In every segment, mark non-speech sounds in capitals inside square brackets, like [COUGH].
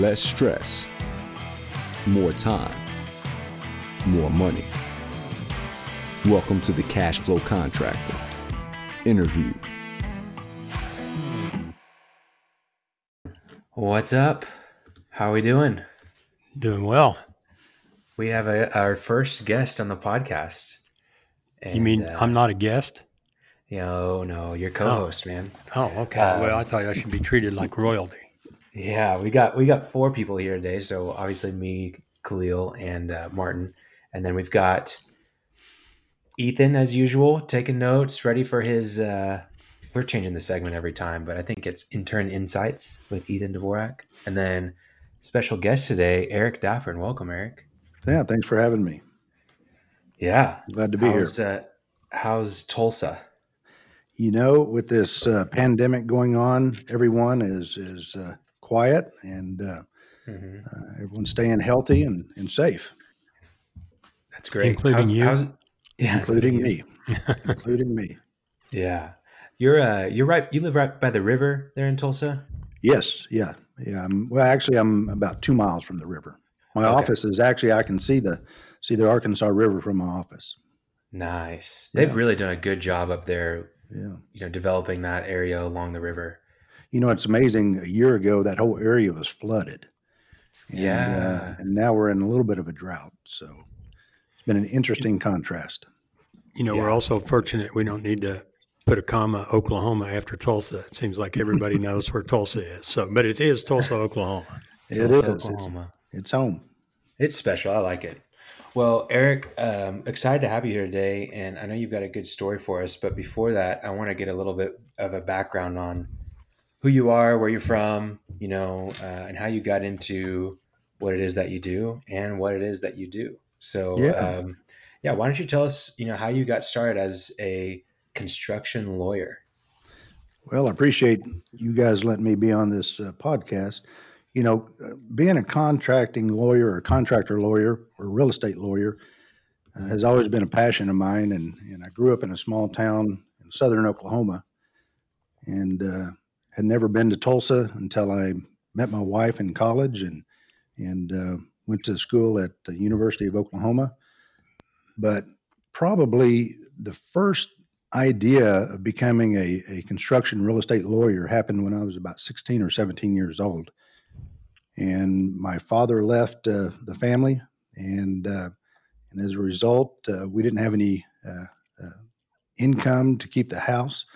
less stress, more time, more money. Welcome to the Cash Flow Contractor. Interview. What's up? How are we doing? Doing well. We have a, our first guest on the podcast. you mean uh, I'm not a guest? No, no, you're co-host, man. Oh, okay. uh, well, I thought I should be treated like royalty. Yeah, we got we got four people here today. So obviously me, Khalil, and uh, Martin, and then we've got Ethan as usual, taking notes, ready for his. Uh, we're changing the segment every time, but I think it's intern insights with Ethan Dvorak, and then special guest today, Eric Daffern. Welcome, Eric. Yeah, thanks for having me. Yeah, Glad to be how's, here. Uh, how's Tulsa? You know, with this uh, pandemic going on, everyone is is uh, quiet and uh, Mhm. uh, everyone's staying healthy and, and safe, That's great, Including How's- you? how's- yeah, including you. me, [LAUGHS] including me. Yeah, you're uh, you're right. You live right by the river there in Tulsa. Yes, yeah, yeah. I'm, well, actually, I'm about two miles from the river. My Okay. office is actually I can see the see the Arkansas River from my office. Nice. They've Yeah. really done a good job up there. Yeah. You know, developing that area along the river. You know, it's amazing. A year ago, that whole area was flooded. And, Yeah. uh, and now we're in a little bit of a drought. So it's been an interesting contrast. You know, Yeah. we're also fortunate we don't need to put a comma Oklahoma after Tulsa. It seems like everybody [LAUGHS] knows where Tulsa is. So, but it is Tulsa, Oklahoma. It Tulsa, is. It's, Oklahoma. it's home. It's special. I like it. Well, Eric, um, excited to have you here today, and I know you've got a good story for us. But before that, I want to get a little bit of a background on who you are, where you're from, you know, uh, and how you got into what it is that you do and what it is that you do. So, Yeah. um, yeah, why don't you tell us, you know, how you got started as a construction lawyer? Well, I appreciate you guys letting me be on this uh, podcast. You know, uh, being a contracting lawyer or contractor lawyer or real estate lawyer uh, has always been a passion of mine. And, and I grew up in a small town in southern Oklahoma and uh, had never been to Tulsa until I met my wife in college and, and uh, went to school at the University of Oklahoma. But probably the first idea of becoming a, a construction real estate lawyer happened when I was about 16 or 17 years old. And my father left uh, the family, and uh, and as a result, uh, we didn't have any uh, uh, income to keep the house.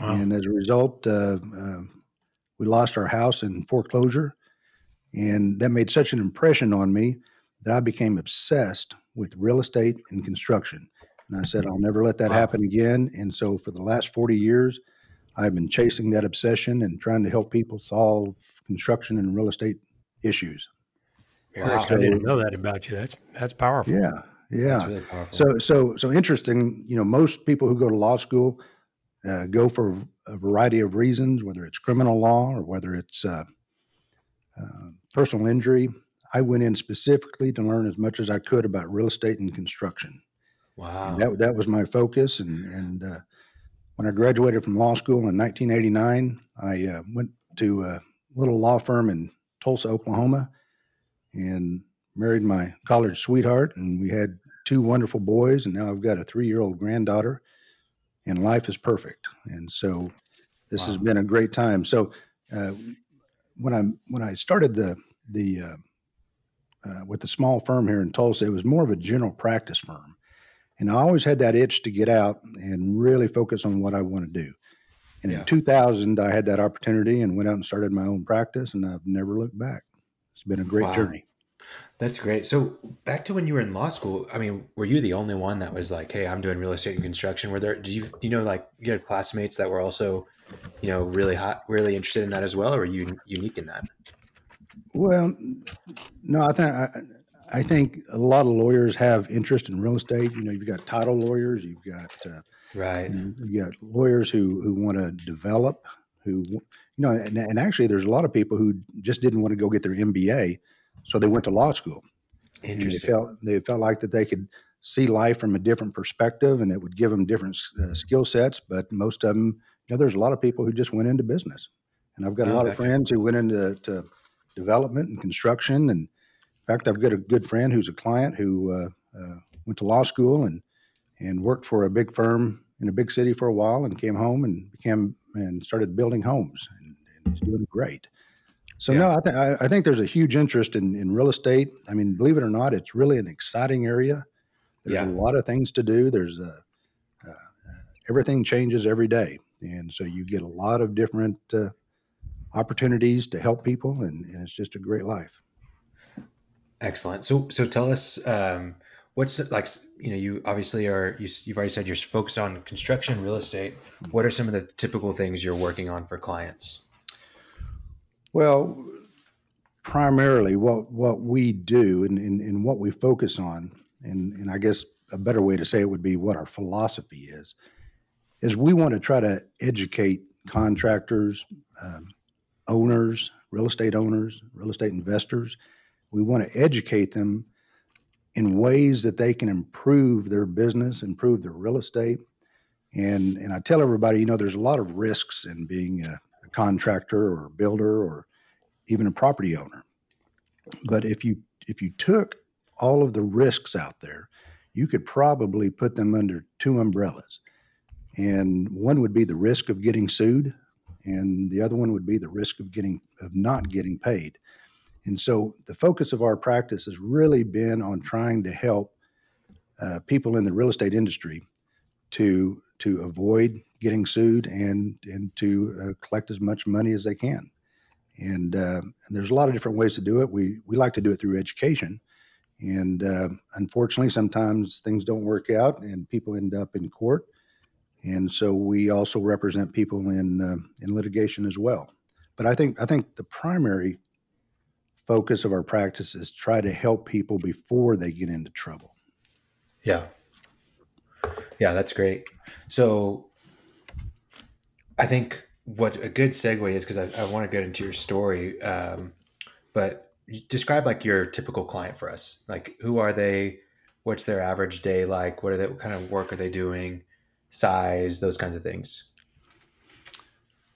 Wow. And as a result, uh, uh, we lost our house in foreclosure. And that made such an impression on me that I became obsessed with real estate and construction. And I said, I'll never let that Wow. happen again. And so for the last 40 years, I've been chasing that obsession and trying to help people solve construction and real estate issues. Eric, I didn't know that about you. That's that's powerful. Yeah. Yeah. That's really powerful. So, so, so interesting. You know, most people who go to law school uh, go for a variety of reasons, whether it's criminal law or whether it's uh, uh, personal injury. I went in specifically to learn as much as I could about real estate and construction. wow. And that that was my focus. And and uh, when I graduated from law school in 1989, I uh, went to a little law firm in Tulsa, Oklahoma, and married my college sweetheart. And we had two wonderful boys. And now I've got a three-year-old granddaughter. And life is perfect. And so this has been a great time. So uh, when I when I started the the uh, uh, with the small firm here in Tulsa, it was more of a general practice firm. And I always had that itch to get out and really focus on what I want to do. And Yeah. in 2000, I had that opportunity and went out and started my own practice, and I've never looked back. It's been a great Wow. journey. That's great. So back to when you were in law school, I mean, were you the only one that was like, "Hey, I'm doing real estate and construction"? Were there? Do you you know like you had classmates that were also, you know, really hot, really interested in that as well, or were you unique in that? Well, no, I think I, I think a lot of lawyers have interest in real estate. You know, you've got title lawyers, you've got uh, Right. you got lawyers who who want to develop, who you know, and, and actually, there's a lot of people who just didn't want to go get their MBA, so they went to law school. And they felt they felt like that they could see life from a different perspective, and it would give them different uh, skill sets. But most of them, you know, there's a lot of people who just went into business, and I've got a Oh, lot of friends who went into to development and construction. And in fact, I've got a good friend who's a client who uh, uh, went to law school and and worked for a big firm in a big city for a while, and came home and became and started building homes, and, and he's doing great. So Yeah. no, I, th- I, I think there's a huge interest in, in real estate. I mean, believe it or not, it's really an exciting area. There's Yeah. a lot of things to do. There's a, uh, uh, everything changes every day, and so you get a lot of different uh, opportunities to help people, and, and it's just a great life. Excellent. So, so tell us, um, what's like, you know, you obviously are, you, you've already said you're focused on construction, real estate. What are some of the typical things you're working on for clients? Well, primarily what what we do and, and, and what we focus on, and, and I guess a better way to say it would be what our philosophy is, is we want to try to educate contractors, um, owners, real estate owners, real estate investors. We want to educate them in ways that they can improve their business, improve their real estate. And, and I tell everybody, you know, there's a lot of risks in being a, contractor or builder or even a property owner. But if you if you took all of the risks out there, you could probably put them under two umbrellas. And one would be the risk of getting sued, and the other one would be the risk of getting of not getting paid. And so the focus of our practice has really been on trying to help uh, people in the real estate industry to to avoid getting sued and and to uh, collect as much money as they can. And, uh, and there's a lot of different ways to do it. We we like to do it through education, and uh, unfortunately, sometimes things don't work out, and people end up in court. And so we also represent people in uh, in litigation as well. But I think I think the primary focus of our practice is try to help people before they get into trouble. Yeah. Yeah, that's great. So I think what a good segue is because I, I want to get into your story. Um, but describe like your typical client for us. Like who are they? What's their average day like? What are they what kind of work are they doing? Size, those kinds of things.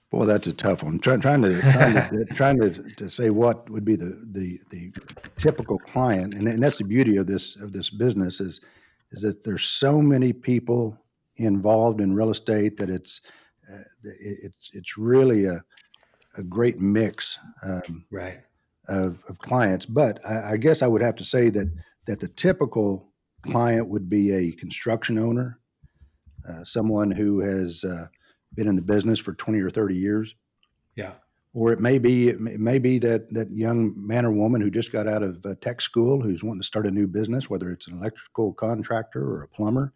Boy, that's a tough one. Trying trying to trying to, [LAUGHS] trying to, to say what would be the the, the typical client, and, and that's the beauty of this of this business is is that there's so many people involved in real estate that it's it, it's it's really a a great mix um, Right. of, of clients. But I, I guess I would have to say that that the typical client would be a construction owner, uh, someone who has uh, been in the business for 20 or 30 years. Yeah. Or it may be it may, be that that young man or woman who just got out of uh, tech school who's wanting to start a new business, whether it's an electrical contractor or a plumber.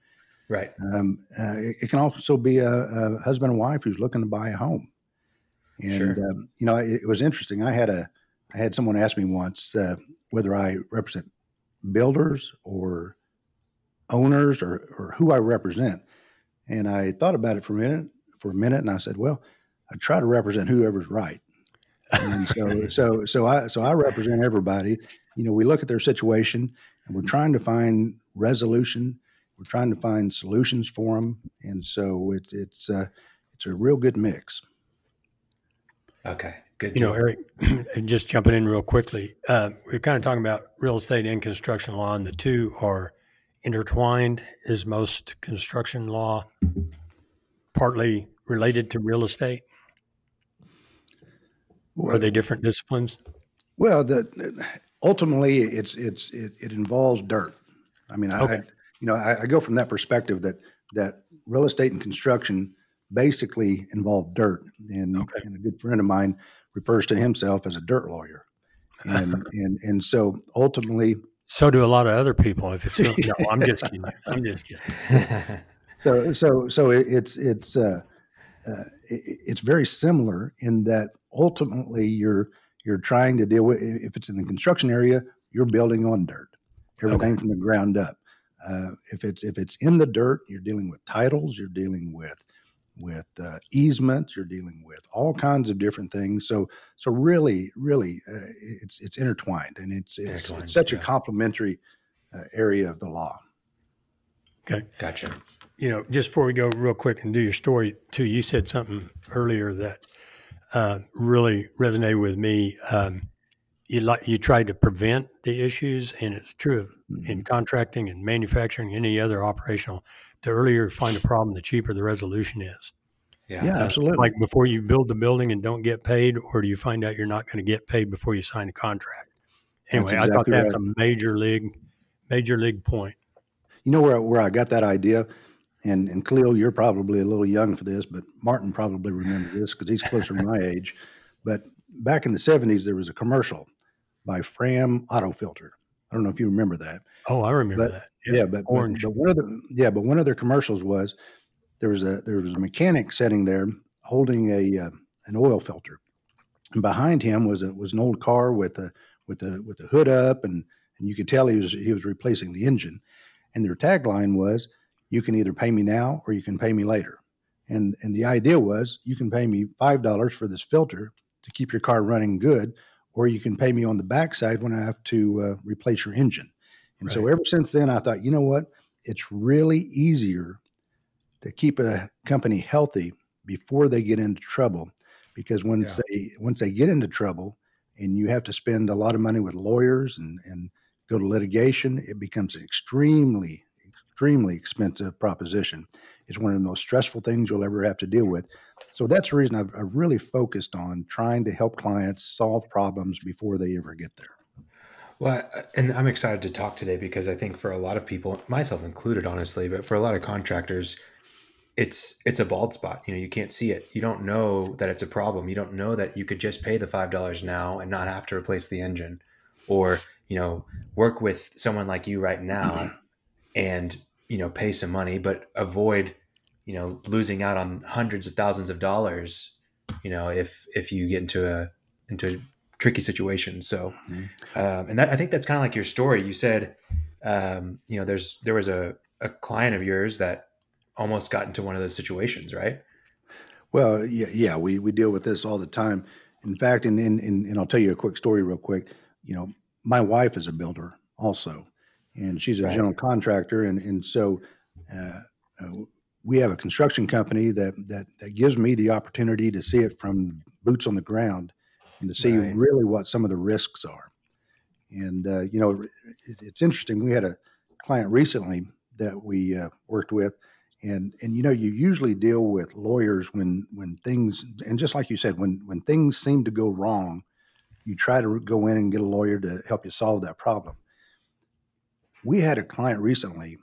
Right. Um, uh, it, it can also be a, a husband and wife who's looking to buy a home. And Sure. um, you know, it, it was interesting. I had a I had someone ask me once uh, whether I represent builders or owners or or who I represent, and I thought about it for a minute. For a minute, and I said, "Well, I try to represent whoever's right." And so, [LAUGHS] so, so I, so I represent everybody. You know, we look at their situation, and we're trying to find resolution. We're trying to find solutions for them, and so it, it's uh, it's a real good mix. Okay. Good. You know. Eric, [CLEARS THROAT] and just jumping in real quickly, uh, we're kind of talking about real estate and construction law, and the two are intertwined. Is most construction law partly related to real estate? Are they different disciplines? Well, the, ultimately, it's it's it, it involves dirt. I mean, I, Okay. You know I, I go from that perspective that that real estate and construction basically involve dirt, and, Okay. and a good friend of mine refers to himself as a dirt lawyer, and [LAUGHS] and and so ultimately, So do a lot of other people. If it's [LAUGHS] no, I'm just kidding. I'm just kidding. [LAUGHS] so so so it, it's it's uh, uh, it, it's very similar in that ultimately you're you're trying to deal with if it's in the construction area you're building on dirt everything from the ground up uh, if it's if it's in the dirt you're dealing with titles you're dealing with with uh, easements you're dealing with all kinds of different things so so really really uh, it's it's intertwined and it's it's, Intertwined, it's such yeah. a complementary uh, area of the law Okay. gotcha. You know, just before we go real quick and do your story too, you said something earlier that uh, really resonated with me. Um, you like you try to prevent the issues, and it's true Mhm. in contracting and manufacturing, any other operational. The earlier you find a [SIGHS] problem, the cheaper the resolution is. Yeah. Yeah, absolutely. Like before you build the building and don't get paid, or do you find out you're not going to get paid before you sign a contract? Anyway, I thought exactly that's right. a major league, major league point. You know where, where I got that idea? And, and Khalil, you're probably a little young for this, but Martin probably remembers this because he's closer to my [LAUGHS] age. But back in the 70s, there was a commercial by Fram Auto Filter. I don't know if you remember that. Oh, I remember But- that. Yeah, but, but orange. but one of the yeah, but one of their commercials was there was a there was a mechanic sitting there holding a uh, an oil filter, and behind him was a was an old car with a with a with a hood up, and and you could tell he was he was replacing the engine, and their tagline was, "You can either pay me now or you can pay me later," and and the idea was you can pay me five dollars for this filter to keep your car running good, or you can pay me on the backside when I have to uh, replace your engine. And so ever since then, I thought, you know what? It's really easier to keep a company healthy before they get into trouble, because once they once they get into trouble, and you have to spend a lot of money with lawyers and and go to litigation, it becomes an extremely extremely expensive proposition. It's one of the most stressful things you'll ever have to deal with. So that's the reason I've, I've really focused on trying to help clients solve problems before they ever get there. Well, and I'm excited to talk today because I think for a lot of people, myself included, honestly, but for a lot of contractors, it's it's a bald spot. You know, you can't see it. You don't know that it's a problem. You don't know that you could just pay the five dollars now and not have to replace the engine, or you know, work with someone like you right now, [CLEARS THROAT] and you know, pay some money, but avoid you know losing out on hundreds of thousands of dollars. You know, if if you get into a into a tricky situation. So, Mhm. um, and that, I think that's kind of like your story. You said, um, you know, there's there was a, a client of yours that almost got into one of those situations, right? Well, yeah, yeah, we, we deal with this all the time. In fact, and, and, and, and I'll tell you a quick story real quick. You know, my wife is a builder also, and she's a Right. general contractor. And, and so uh, uh, we have a construction company that, that, that gives me the opportunity to see it from boots on the ground and to see Right. really what some of the risks are. And, uh, you know, it, it's interesting. We had a client recently that we uh, worked with and and you know you usually deal with lawyers when when things and just like you said when when things seem to go wrong you try to go in and get a lawyer to help you solve that problem we had a client recently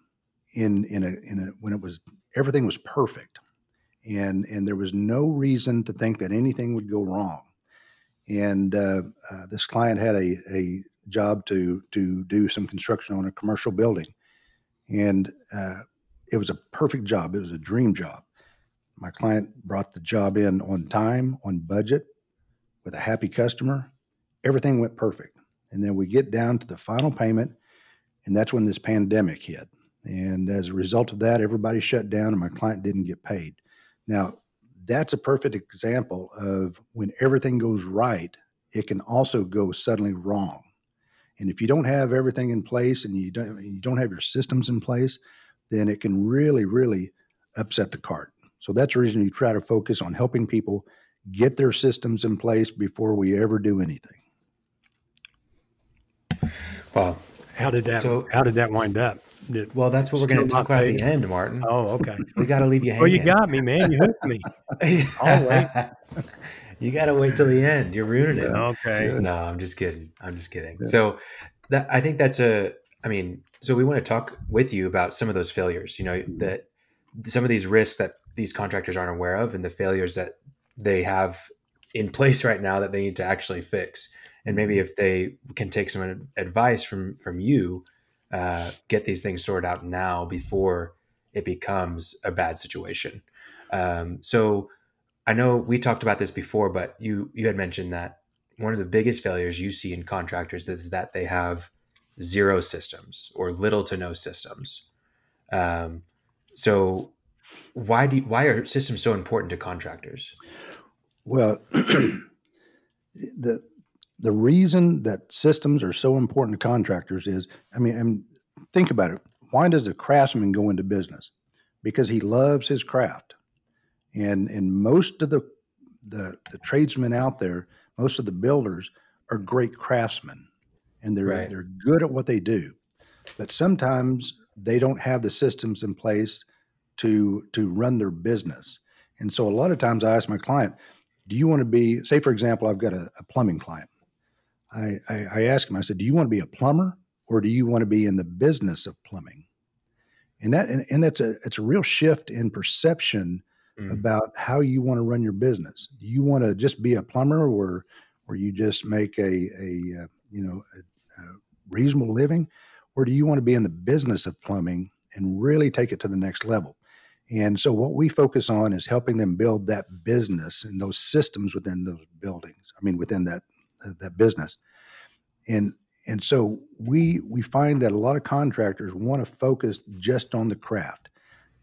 in in a in a when it was everything was perfect and and there was no reason to think that anything would go wrong and uh, uh, this client had a a job to to do some construction on a commercial building and uh, it was a perfect job. It was a dream job. My client brought the job in on time, on budget, with a happy customer. Everything went perfect. And then we get down to the final payment, and that's when this pandemic hit. And as a result of that, everybody shut down, and my client didn't get paid. Now, that's a perfect example of when everything goes right, it can also go suddenly wrong. And if you don't have everything in place and you don't you don't have your systems in place, then it can really, really upset the cart. So that's the reason you try to focus on helping people get their systems in place before we ever do anything. Well, How did that? So- how did that wind up? Did, well, that's what we're going to talk about at the end, Martin. oh, okay. We got to leave you Well, hanging. you got me, man. You hooked me. [LAUGHS] I'll [LAUGHS] you got to wait till the end. You're ruining it. Okay. No, I'm just kidding. I'm just kidding. Yeah. So that I think that's a I mean, so we want to talk with you about some of those failures, you know, mm-hmm. that some of these risks that these contractors aren't aware of and the failures that they have in place right now that they need to actually fix. And maybe mm-hmm. if they can take some advice from from you, uh, get these things sorted out now before it becomes a bad situation. Um, so I know we talked about this before, but you you had mentioned that one of the biggest failures you see in contractors is that they have zero systems or little to no systems. Um, so why do why are systems so important to contractors? Well, [CLEARS THROAT] the the reason that systems are so important to contractors is, I mean, and think about it. Why does a craftsman go into business? Because he loves his craft, and and most of the the, the tradesmen out there, most of the builders, are great craftsmen and they're Right. they're good at what they do. But sometimes they don't have the systems in place to to run their business. And so a lot of times I ask my client, do you want to be, say for example, I've got a, a plumbing client. I, I, I ask him, I said, do you want to be a plumber or do you want to be in the business of plumbing? And that and, and that's a it's a real shift in perception Mm. about how you want to run your business. Do you want to just be a plumber or or you just make a a uh, you know a, a reasonable living or do you want to be in the business of plumbing and really take it to the next level? And so what we focus on is helping them build that business and those systems within those buildings. I mean within that that business. And and so we we find that a lot of contractors want to focus just on the craft.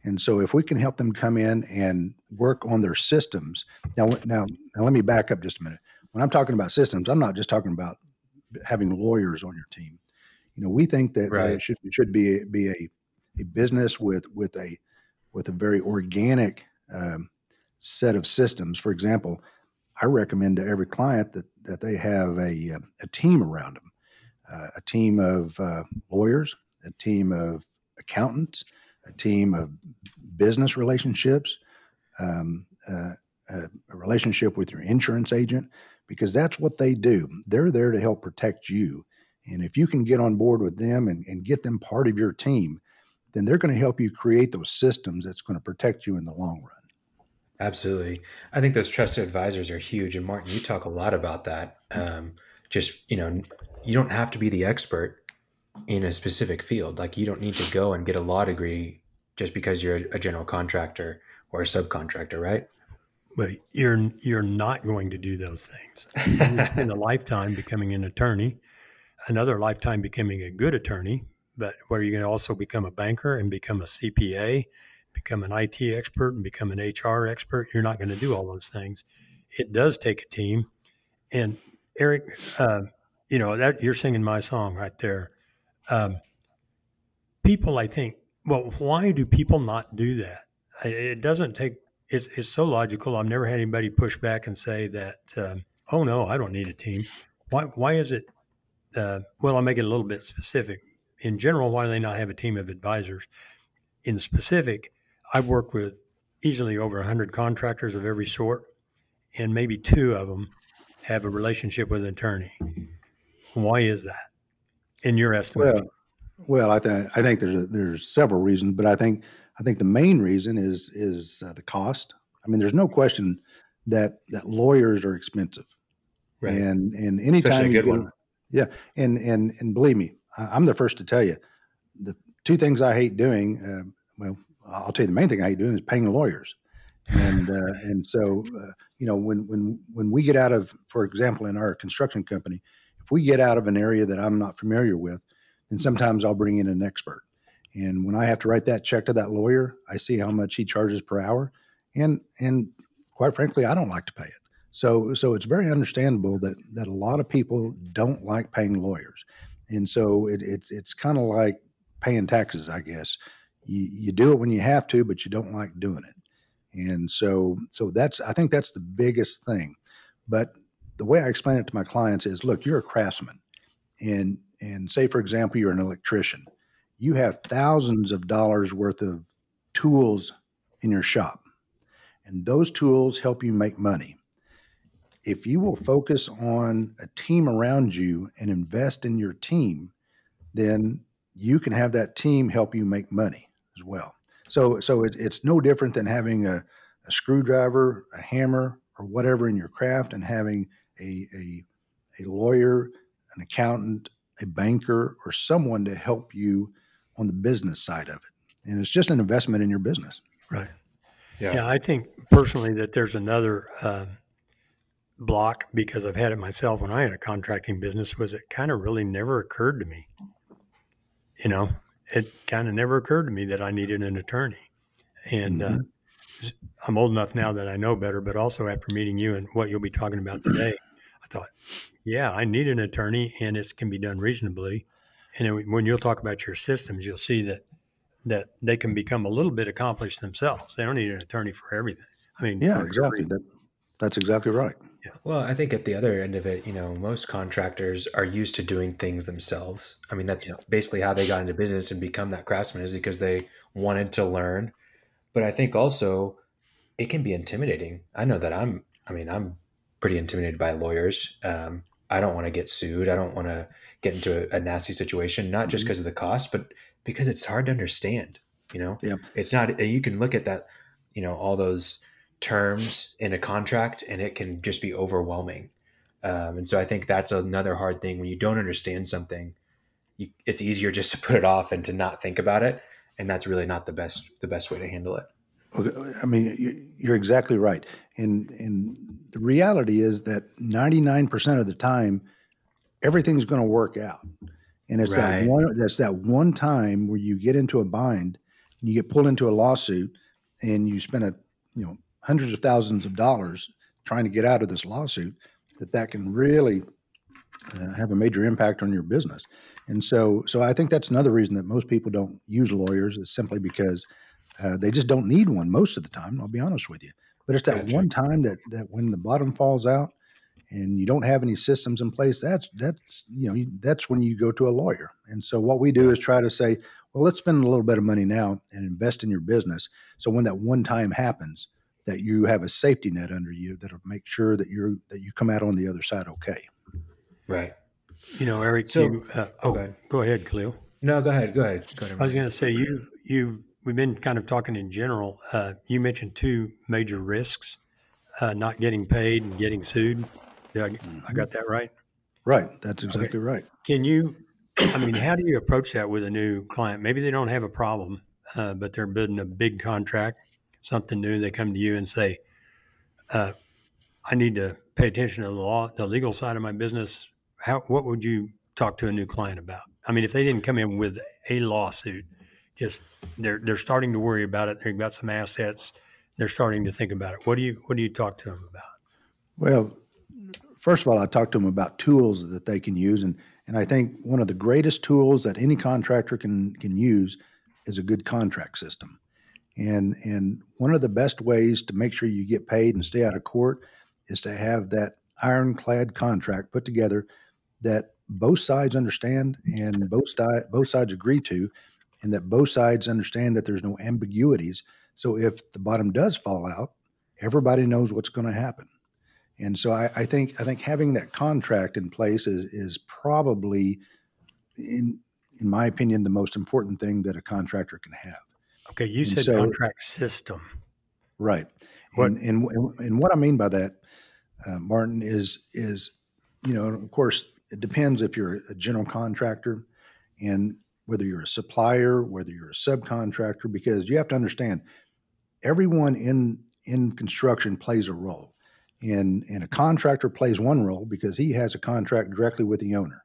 And so if we can help them come in and work on their systems. Now now now let me back up just a minute. When I'm talking about systems, I'm not just talking about having lawyers on your team. You know, we think that, that it should it should be be a a business with with a with a very organic um, set of systems. For example, I recommend to every client that that they have a uh, a team around them, uh, a team of uh, lawyers, a team of accountants, a team of business relationships, um, uh, a, a relationship with your insurance agent, because that's what they do. They're there to help protect you. And if you can get on board with them and, and get them part of your team, then they're going to help you create those systems that's going to protect you in the long run. Absolutely. I think those trusted advisors are huge. And Martin, you talk a lot about that. Um, just, you know, you don't have to be the expert in a specific field. Like you don't need to go and get a law degree just because you're a general contractor or a subcontractor, right? But you're you're not going to do those things. You spend a lifetime becoming an attorney, another lifetime becoming a good attorney, but where you can also become a banker and become a CPA, become an IT expert and become an HR expert. You're not going to do all those things. It does take a team. And Eric, uh, you know that you're singing my song right there. Um, people, I think, well, why do people not do that? It doesn't take it's it's so logical. I've never had anybody push back and say that, um, oh no, I don't need a team. Why why is it? Uh, well, I'll make it a little bit specific. In general, why do they not have a team of advisors? In specific, I work with easily over hundred contractors of every sort, and maybe two of them have a relationship with an attorney. Why is that? In your estimation? Well, well, I think I think there's a, there's several reasons, but I think I think the main reason is is uh, the cost. I mean, there's no question that that lawyers are expensive, right. and and anytime Especially a you good get- one. yeah, and and and believe me, I- I'm the first to tell you the two things I hate doing. Uh, well, I'll tell you the main thing I hate doing is paying lawyers, and uh, [LAUGHS] and so uh, you know when when when we get out of, for example, in our construction company, if we get out of an area that I'm not familiar with, then sometimes I'll bring in an expert. And when I have to write that check to that lawyer, I see how much he charges per hour, and and quite frankly, I don't like to pay it. So so it's very understandable that that a lot of people don't like paying lawyers, and so it, it's it's kind of like paying taxes, I guess. You you do it when you have to, but you don't like doing it, and so so that's I think that's the biggest thing. But the way I explain it to my clients is, look, you're a craftsman, and and say for example you're an electrician, you have thousands of dollars worth of tools in your shop, and those tools help you make money. If you will focus on a team around you and invest in your team, then you can have that team help you make money as well. So, so it, it's no different than having a, a screwdriver, a hammer, or whatever in your craft, and having a, a a lawyer, an accountant, a banker, or someone to help you on the business side of it. And it's just an investment in your business. Right. Yeah. Yeah, I think personally that there's another um block because I've had it myself when I had a contracting business. Was it kind of really never occurred to me? You know, it kind of never occurred to me that I needed an attorney, and uh, I'm old enough now that I know better. But also after meeting you and what you'll be talking about today, I thought, yeah, I need an attorney, and it can be done reasonably. And then when you'll talk about your systems, you'll see that that they can become a little bit accomplished themselves. They don't need an attorney for everything. I mean, Yeah, exactly. That, that's exactly right. Well, I think at the other end of it, you know, most contractors are used to doing things themselves. I mean, that's Yeah. basically how they got into business and become that craftsman is because they wanted to learn. But I think also it can be intimidating. I know that I'm, I mean, I'm pretty intimidated by lawyers. Um, I don't want to get sued. I don't want to get into a, a nasty situation, not just because of the cost, but because it's hard to understand. You know, Yep. it's not, you can look at that, you know, all those terms in a contract and it can just be overwhelming. Um, and so I think that's another hard thing when you don't understand something, you, it's easier just to [LAUGHS] put it off and to not think about it. And that's really not the best, the best way to handle it. I mean, you- you're exactly right. And, and the reality is that 99% of the time, everything's going to work out. And it's that one, that's that one time where you get into a bind and you get pulled into a lawsuit and you spend a, you know, hundreds of thousands of dollars trying to get out of this lawsuit that that can really uh, have a major impact on your business. And so, so I think that's another reason that most people don't use lawyers is simply because uh, they just don't need one most of the time. I'll be honest with you. But it's that Gotcha. one time that that when the bottom falls out and you don't have any systems in place, that's that's you know that's when you go to a lawyer. And so what we do is try to say, well, let's spend a little bit of money now and invest in your business. So when that one time happens, that you have a safety net under you that'll make sure that you're that you come out on the other side okay. Right. You know, Eric, So- you, uh, oh, Okay. go ahead, Khalil. No, go ahead. Go ahead. Go ahead. I was going to say you you we've been kind of talking in general. Uh, you mentioned two major risks: uh, not getting paid and getting sued. Yeah, I, I got that right? Right. That's exactly right. Can you? I mean, how do you approach that with a new client? Maybe they don't have a problem, uh, but they're bidding a big contract, something new. They come to you and say, uh, "I need to pay attention to the law, the legal side of my business." How? What would you talk to a new client about? I mean, if they didn't come in with a lawsuit, just they're they're starting to worry about it. They've got some assets. They're starting to think about it. What do you What do you talk to them about? Well, first of all, I talk to them about tools that they can use, and and I think one of the greatest tools that any contractor can can use is a good contract system. And and one of the best ways to make sure you get paid and stay out of court is to have that ironclad contract put together that both sides understand and both both sides agree to, and that both sides understand that there's no ambiguities. So if the bottom does fall out, everybody knows what's going to happen. And so I, I think I think having that contract in place is is probably, in in my opinion, the most important thing that a contractor can have. Okay, you And said so- contract system. Right. What- And, and and what I mean by that, uh, Martin, is is you know, of course, it depends if you're a general contractor, and whether you're a supplier, whether you're a subcontractor, because you have to understand, everyone in in construction plays a role, and and a contractor plays one role because he has a contract directly with the owner.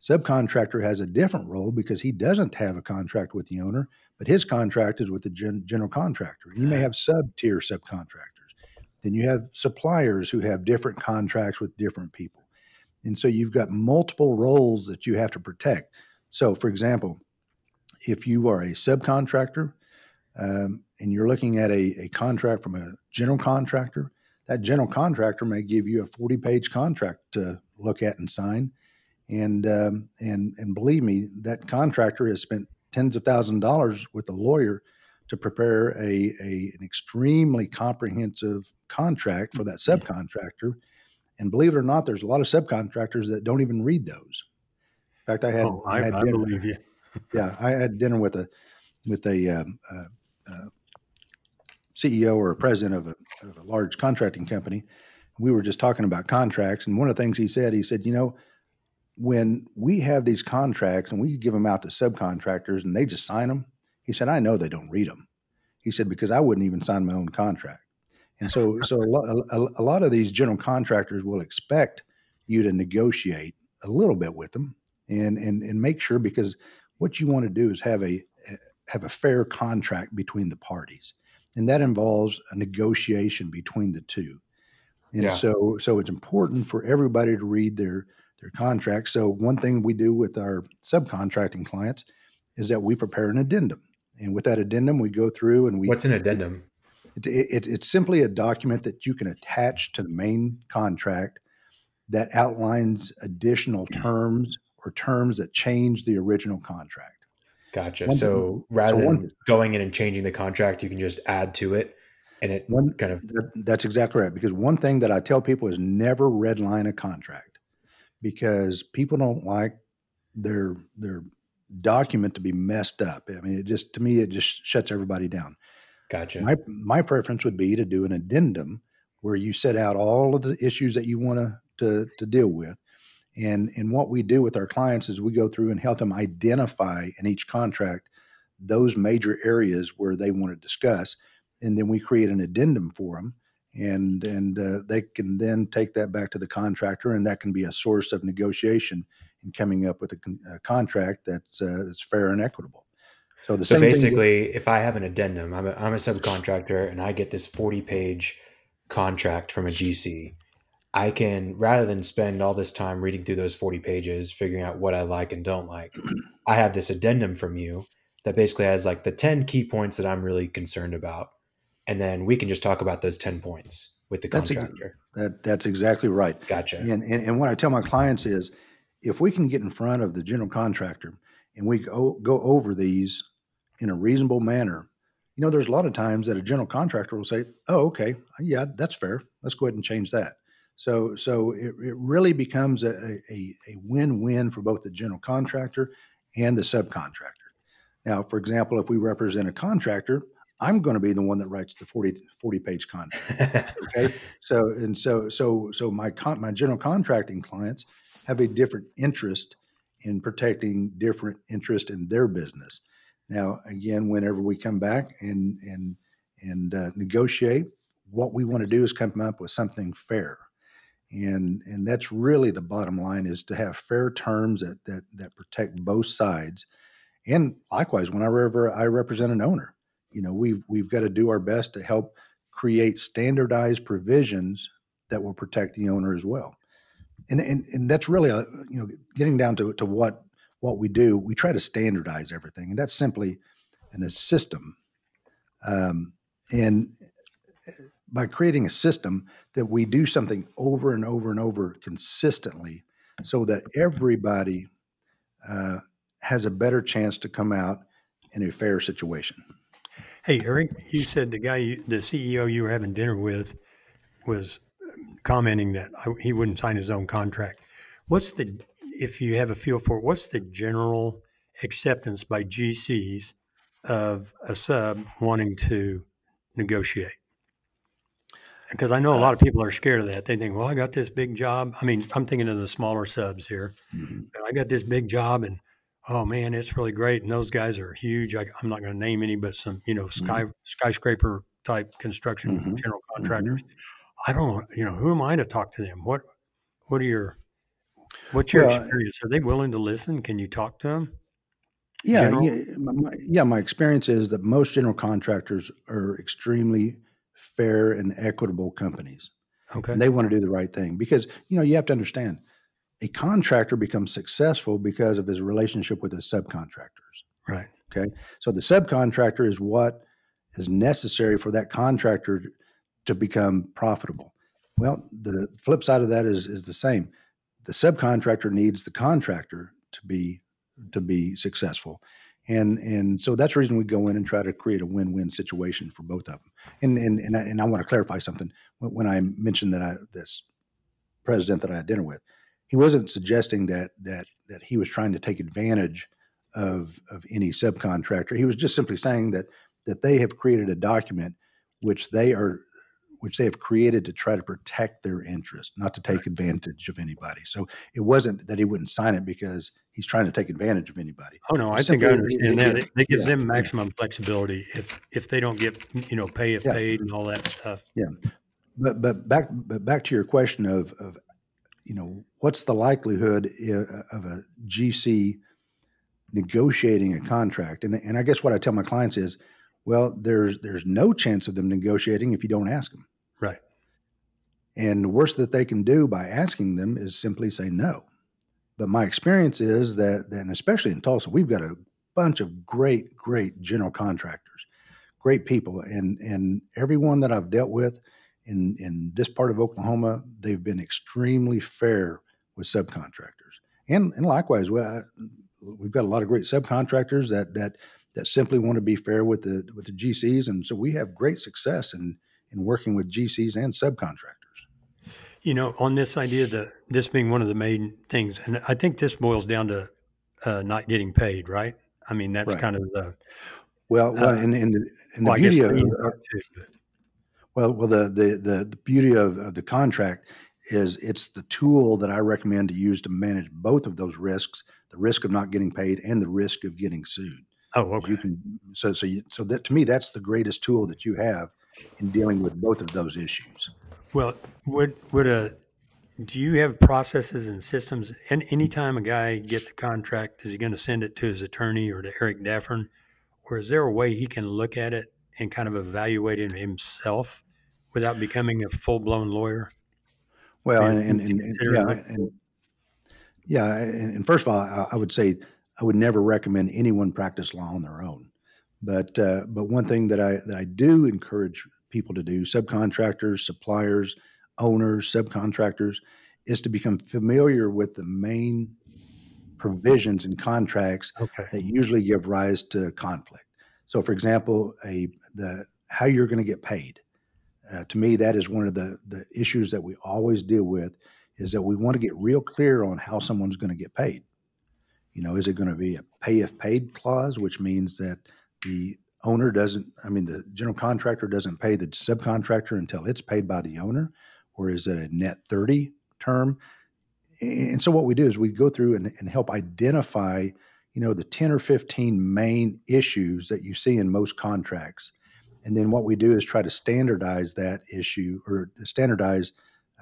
Subcontractor has a different role because he doesn't have a contract with the owner, but his contract is with the gen- general contractor. You may have sub tier subcontractors. Then you have suppliers who have different contracts with different people. And so you've got multiple roles that you have to protect. So, for example, if you are a subcontractor um, and you're looking at a, a contract from a general contractor, that general contractor may give you a 40 page contract to look at and sign. And, um, and, and believe me, that contractor has spent tens of thousands of dollars with a lawyer to prepare a, a an extremely comprehensive contract for that subcontractor. And believe it or not, there's a lot of subcontractors that don't even read those. In fact, I had, oh, I, had I dinner, believe you. [LAUGHS] yeah, I had dinner with a with a um, uh, uh, CEO or a president of a, of a large contracting company. We were just talking about contracts, and one of the things he said, he said, you know, when we have these contracts and we give them out to subcontractors and they just sign them, he said, I know they don't read them. He said because I wouldn't even sign my own contract. And so, [LAUGHS] so a, lo- a, a lot of these general contractors will expect you to negotiate a little bit with them and and and make sure because what you want to do is have a have a fair contract between the parties, and that involves a negotiation between the two. And Yeah. so, so it's important for everybody to read their their contracts. So one thing we do with our subcontracting clients is that we prepare an addendum, and with that addendum, we go through and we What's an addendum? It, it, it's simply a document that you can attach to the main contract that outlines additional mm. terms or terms that change the original contract. Gotcha. One- so rather so than going in and changing the contract, you can just add to it, and it One- kind of That, that's exactly right. Because one thing that I tell people is never redline a contract because people don't like their their document to be messed up. I mean, it just to me it just shuts everybody down. gotcha. My my preference would be to do an addendum where you set out all of the issues that you want to to, to deal with. And and what we do with our clients is we go through and help them identify in each contract those major areas where they want to discuss, and then we create an addendum for them, and and uh, they can then take that back to the contractor, and that can be a source of negotiation in coming up with a, con- a contract that's uh, that's fair and equitable. So the So same thing with- basically, if I have an addendum, I'm a, I'm a subcontractor and I get this 40 page contract from a GC, I can, rather than spend all this time reading through those 40 pages, figuring out what I like and don't like, [CLEARS THROAT] I have this addendum from you that basically has like the 10 key points that I'm really concerned about. And then we can just talk about those 10 points with the That's contractor. that that's exactly right. Gotcha. And, and, and what I tell my clients is if we can get in front of the general contractor and we go, go over these in a reasonable manner, you know, there's a lot of times that a general contractor will say, oh, okay, yeah, that's fair. Let's go ahead and change that. So, so it, it really becomes a, a, a win-win for both the general contractor and the subcontractor. Now, for example, if we represent a contractor, I'm going to be the one that writes the 40, 40 page contract okay? [LAUGHS] So and so so so my con- my general contracting clients have a different interest in protecting different interest in their business. Now again whenever we come back and and and uh, negotiate what we want to do is come up with something fair. And and that's really the bottom line is to have fair terms that that that protect both sides. And likewise whenever i represent an owner you know we've we've got to do our best to help create standardized provisions that will protect the owner as well. And and, and that's really a you know getting down to, to what what we do. We try to standardize everything, and that's simply in a system. Um, and by creating a system that we do something over and over and over consistently, so that everybody uh, has a better chance to come out in a fair situation. Hey, Eric, you said the guy, you, the CEO you were having dinner with was um, commenting that I, he wouldn't sign his own contract. What's the, if you have a feel for it, what's the general acceptance by GCs of a sub wanting to negotiate? Because I know a lot of people are scared of that. They think, well, I got this big job. I mean, I'm thinking of the smaller subs here. Mhm. I got this big job and oh man, it's really great. And those guys are huge. I, I'm not going to name any, but some, you know, sky skyscraper type construction Mhm. general contractors. I don't, you know, who am I to talk to them? What, what are your, what's your Well, experience? Are they willing to listen? Can you talk to them? Yeah, yeah, my, my- yeah. My experience is that most general contractors are extremely fair and equitable companies, Okay. and they want to do the right thing because you know you have to understand a contractor becomes successful because of his relationship with his subcontractors. right. Okay, so the subcontractor is what is necessary for that contractor to become profitable. Well, the flip side of that is is the same. The subcontractor needs the contractor to be to be successful, and and so that's the reason we go in and try to create a win win situation for both of them. And and and I, and I want to clarify something when I mentioned that I this president that I had dinner with, he wasn't suggesting that that that he was trying to take advantage of of any subcontractor. He was just simply saying that that they have created a document which they are which they have created to try to protect their interest, not to take advantage of anybody. So it wasn't that he wouldn't sign it because he's trying to take advantage of anybody. Oh no, I It's think I understand it- that. it- It, gives yeah, them yeah. maximum flexibility if, if they don't get, you know, pay if Yeah. paid and all that stuff. Yeah, but but back but back to your question of of you know what's the likelihood eh, of a GC negotiating a contract? And and I guess what I tell my clients is, well, there's there's no chance of them negotiating if you don't ask them. Right. And the worst that they can do by asking them is simply say no. But my experience is that, that and especially in Tulsa, we've got a bunch of great, great general contractors, great people, and and everyone that I've dealt with in in this part of Oklahoma, they've been extremely fair with subcontractors, and and likewise, well, we've got a lot of great subcontractors that that that simply want to be fair with the with the GCs, and so we have great success in in working with GCs and subcontractors. You know, on this idea that this being one of the main things, and I think this boils down to uh, not getting paid, right? I mean, that's Right. kind of the Well, well, Uh, in, in the in the well, beauty of, the part too, but- Well, well, the the the, the beauty of, of the contract is it's the tool that I recommend to use to manage both of those risks: the risk of not getting paid and the risk of getting sued. oh, okay. You can so so you, so that to me that's the greatest tool that you have in dealing with both of those issues. Well, would would a do you have processes and systems? And anytime a guy gets a contract, is he going to send it to his attorney or to Eric Daffern, or is there a way he can look at it and kind of evaluate it himself without becoming a full blown lawyer? Well, Yeah, and, and, and, yeah, and yeah, and, and first of all, I, I would say I would never recommend anyone practice law on their own. But uh, but one thing that I that I do encourage people to do, subcontractors, suppliers, owners, subcontractors, is to become familiar with the main provisions and contracts Okay. that usually give rise to conflict. So, for example, a the how you're going to get paid. Uh, to me, that is one of the the issues that we always deal with. Is that we want to get real clear on how someone's going to get paid. You know, is it going to be a pay if paid clause, which means that the owner doesn't, I mean, the general contractor doesn't pay the subcontractor until it's paid by the owner, or is it a net 30 term? And so what we do is we go through and, and help identify, you know, the 10 or 15 main issues that you see in most contracts. And then what we do is try to standardize that issue or standardize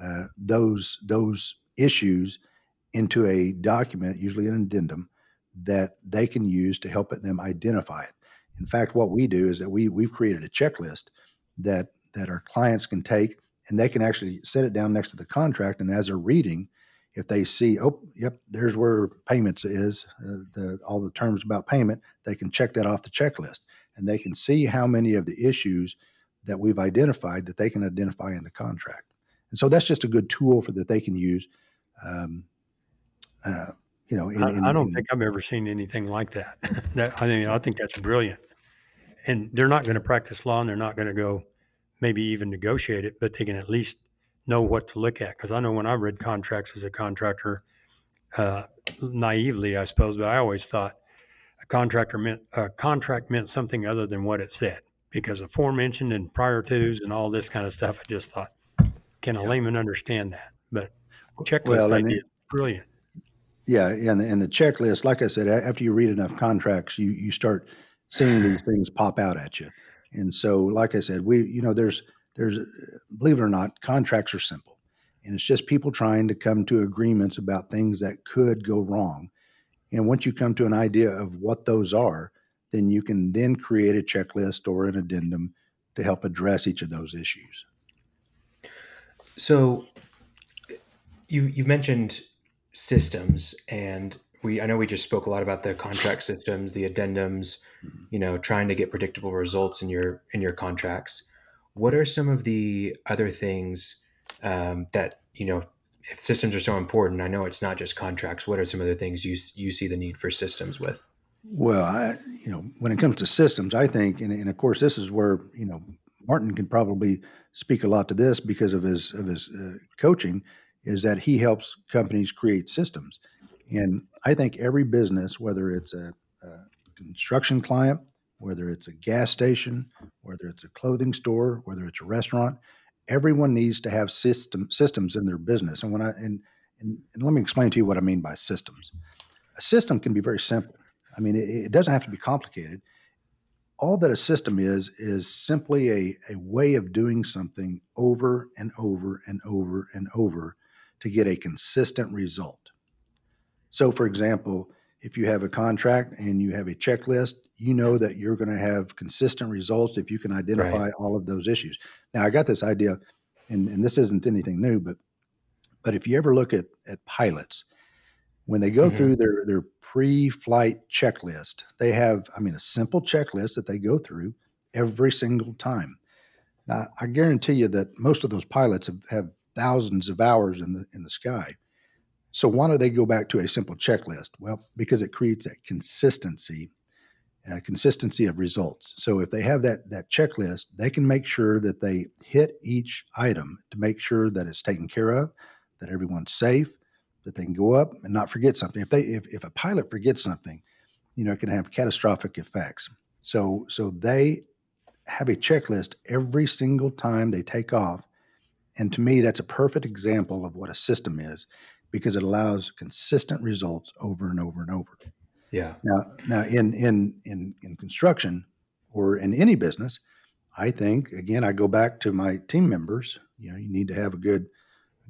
uh, those those issues into a document, usually an addendum, that they can use to help them identify it. In fact, what we do is that we we've created a checklist that that our clients can take and they can actually set it down next to the contract. And as they're reading, if they see, oh, yep, there's where payments is, uh, the all the terms about payment, they can check that off the checklist, and they can see how many of the issues that we've identified that they can identify in the contract. And so that's just a good tool for that they can use. Um, uh, you know, in, I, in- I don't in- think I've ever seen anything like that. [LAUGHS] that I mean, I think that's brilliant. And they're not going to practice law, and they're not going to go, maybe even negotiate it, but they can at least know what to look at. Because I know when I read contracts as a contractor, uh, naively, I suppose, but I always thought contractor meant a contract meant something other than what it said. Because aforementioned and prior tos and all this kind of stuff, I just thought, can a layman understand that? But checklist Well, idea, it- brilliant. Yeah, yeah, and the, and the checklist, like I said, after you read enough contracts, you you start seeing these [SIGHS] things pop out at you. And so, like I said, we, you know, there's there's, uh, believe it or not, contracts are simple, and it's just people trying to come to agreements about things that could go wrong. And once you come to an idea of what those are, then you can then create a checklist or an addendum to help address each of those issues. So you you mentioned systems and we I know we just spoke a lot about the contract systems, the addendums, you know, trying to get predictable results in your in your contracts. What are some of the other things um, that you know if systems are so important? I know it's not just contracts. What are some of the things you you see the need for systems with? Well, I, you know, when it comes to systems, I think, and, and of course, this is where you know Martin can probably speak a lot to this because of his of his uh, coaching, is that he helps companies create systems, and I think every business, whether it's a, a construction client, whether it's a gas station, whether it's a clothing store, whether it's a restaurant, everyone needs to have system systems in their business. And when I and, and, and let me explain to you what I mean by systems. A system can be very simple. I mean, it, it doesn't have to be complicated. All that a system is is simply a, a way of doing something over and over and over and over to get a consistent result. So, for example, if you have a contract and you have a checklist, you know that you're going to have consistent results if you can identify all of those issues. Now, I got this idea, and, and this isn't anything new, but but if you ever look at at pilots, when they go Mhm. through their their pre-flight checklist, they have, I mean, a simple checklist that they go through, every single time. Now, I guarantee you that most of those pilots have, have thousands of hours in the in the sky. So why do they go back to a simple checklist? Well, because it creates that consistency, uh, consistency of results. So if they have that that checklist, they can make sure that they hit each item to make sure that it's taken care of, that everyone's safe, that they can go up and not forget something. If they if, if a pilot forgets something, you know, it can have catastrophic effects. So so they have a checklist every single time they take off. And to me, that's a perfect example of what a system is because it allows consistent results over and over and over. Yeah. Now, now in in in in construction or in any business, I think again I go back to my team members. You know, you need to have a good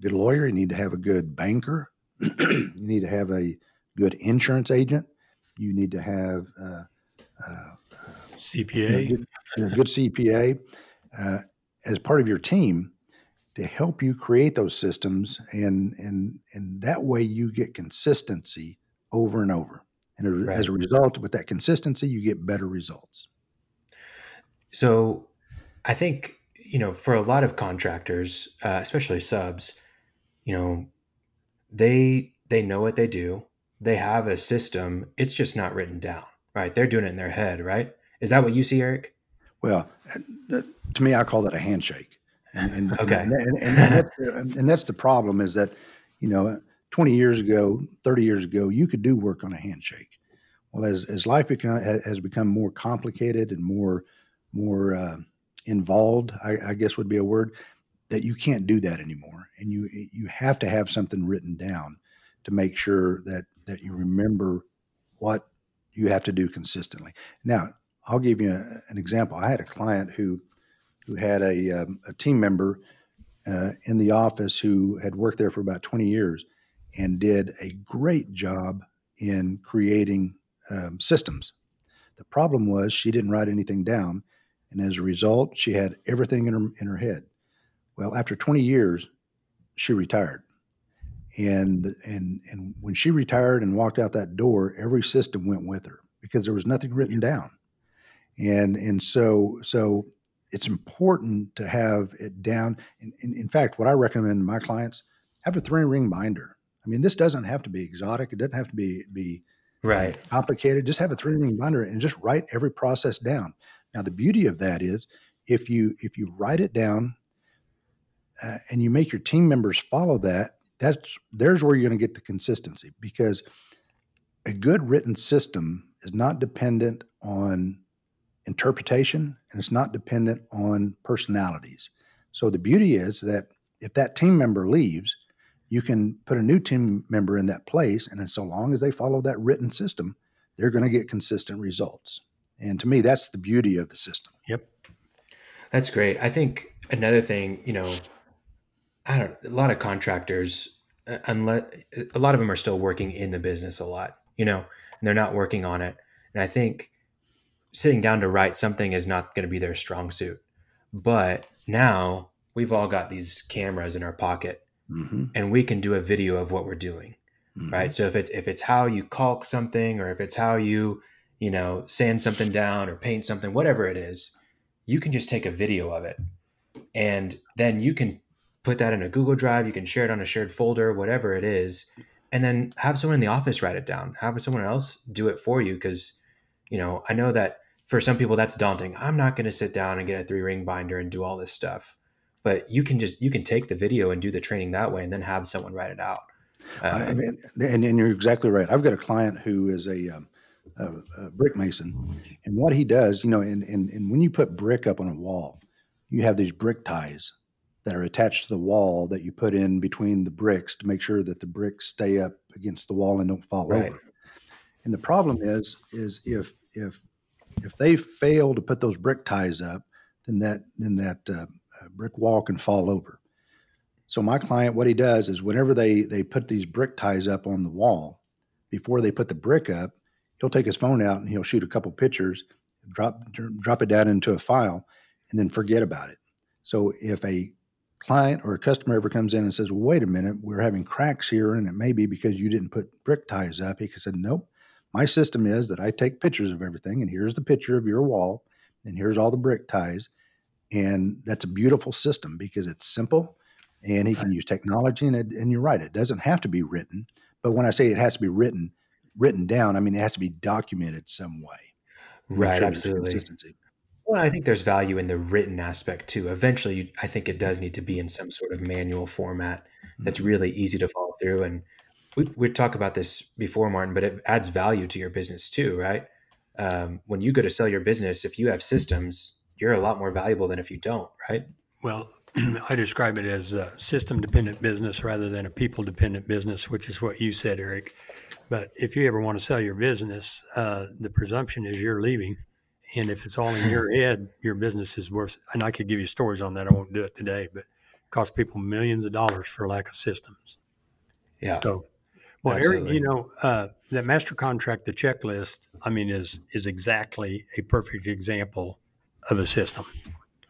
good lawyer. You need to have a good banker. [CLEARS THROAT] you need to have a good insurance agent. You need to have uh, uh, CPA. good, a good CPA uh, as part of your team to help you create those systems, and and and that way you get consistency over and over. And Right. as a result, with that consistency, you get better results. So I think, you know, for a lot of contractors, uh, especially subs, you know, they they know what they do. They have a system. It's just not written down, right? They're doing it in their head, right? Is that what you see, Eric? Well, uh, to me, I call that a handshake. And, and, Okay. and, and, and, that's and that's the problem is that, you know, 20 years ago, 30 years ago, you could do work on a handshake. Well, as, as life become, has become more complicated and more, more uh, involved, I, I guess would be a word, that you can't do that anymore. And you, you have to have something written down to make sure that, that you remember what you have to do consistently. Now, I'll give you a, an example. I had a client who who had a, um, a team member uh, in the office who had worked there for about 20 years and did a great job in creating um, systems. The problem was she didn't write anything down, and as a result, she had everything in her in her head. Well, after 20 years, she retired. And and and when she retired and walked out that door, every system went with her because there was nothing written down and and so so it's important to have it down in, in, in fact what i recommend to my clients have a three ring binder i mean this doesn't have to be exotic. It doesn't have to be be uh, complicated. Just have a three ring binder and just write every process down. Now the beauty of that is if you if you write it down uh, and you make your team members follow that that's there's where you're going to get the consistency because a good written system is not dependent on interpretation and it's not dependent on personalities. So the beauty is that if that team member leaves, you can put a new team member in that place. And so long as they follow that written system, they're going to get consistent results. And to me, that's the beauty of the system. Yep. That's great. I think another thing, you know, I don't. A lot of contractors, uh, unless a lot of them are still working in the business a lot, you know, and they're not working on it. And I think sitting down to write something is not going to be their strong suit. But now we've all got these cameras in our pocket, Mm-hmm. and we can do a video of what we're doing right? So if it's if it's how you caulk something or if it's how you you know sand something down or paint something whatever it is you can just take a video of it. And then you can put that in a google drive you can share it on a shared folder whatever it is and then have someone in the office write it down. Have someone else do it for you because you know i know that for some people that's daunting. I'm not going to sit down and get a three ring binder and do all this stuff but you can just you can take the video and do the training that way and then have someone write it out I Um, mean, and, and you're exactly right. I've got a client who is a, um, a, a brick mason, and what he does, you know, and, and and when you put brick up on a wall, you have these brick ties that are attached to the wall that you put in between the bricks to make sure that the bricks stay up against the wall and don't fall Right. over. And the problem is, is if if if they fail to put those brick ties up, then that then that uh, uh, brick wall can fall over. So my client, what he does is whenever they they put these brick ties up on the wall, before they put the brick up, he'll take his phone out and he'll shoot a couple pictures, drop drop it down into a file, and then forget about it. So if a client or a customer ever comes in and says, well, "Wait a minute, we're having cracks here, and it may be because you didn't put brick ties up," he said, "Nope, my system is that I take pictures of everything, and here's the picture of your wall, and here's all the brick ties. And that's a beautiful system because it's simple and he can use technology. And, it, and you're right, it doesn't have to be written. But when I say it has to be written, written down, I mean, it has to be documented some way. Right, sure absolutely. Consistency. Well, I think there's value in the written aspect too. Eventually, I think it does need to be in some sort of manual format that's Mhm. really easy to follow through. And we we talked about this before, Martin, but it adds value to your business too, right? Um, when you go to sell your business, if you have systems, you're a lot more valuable than if you don't, right? Well, [CLEARS THROAT] I describe it as a system dependent business rather than a people dependent business, which is what you said, Eric. But if you ever want to sell your business, uh, the presumption is you're leaving. And if it's all in your [SIGHS] head, your business is worth, and I could give you stories on that. I won't do it today, but it costs people millions of dollars for lack of systems. Yeah. So, well, Eric, you know, uh, that master contract, the checklist, I mean, is, is exactly a perfect example of a system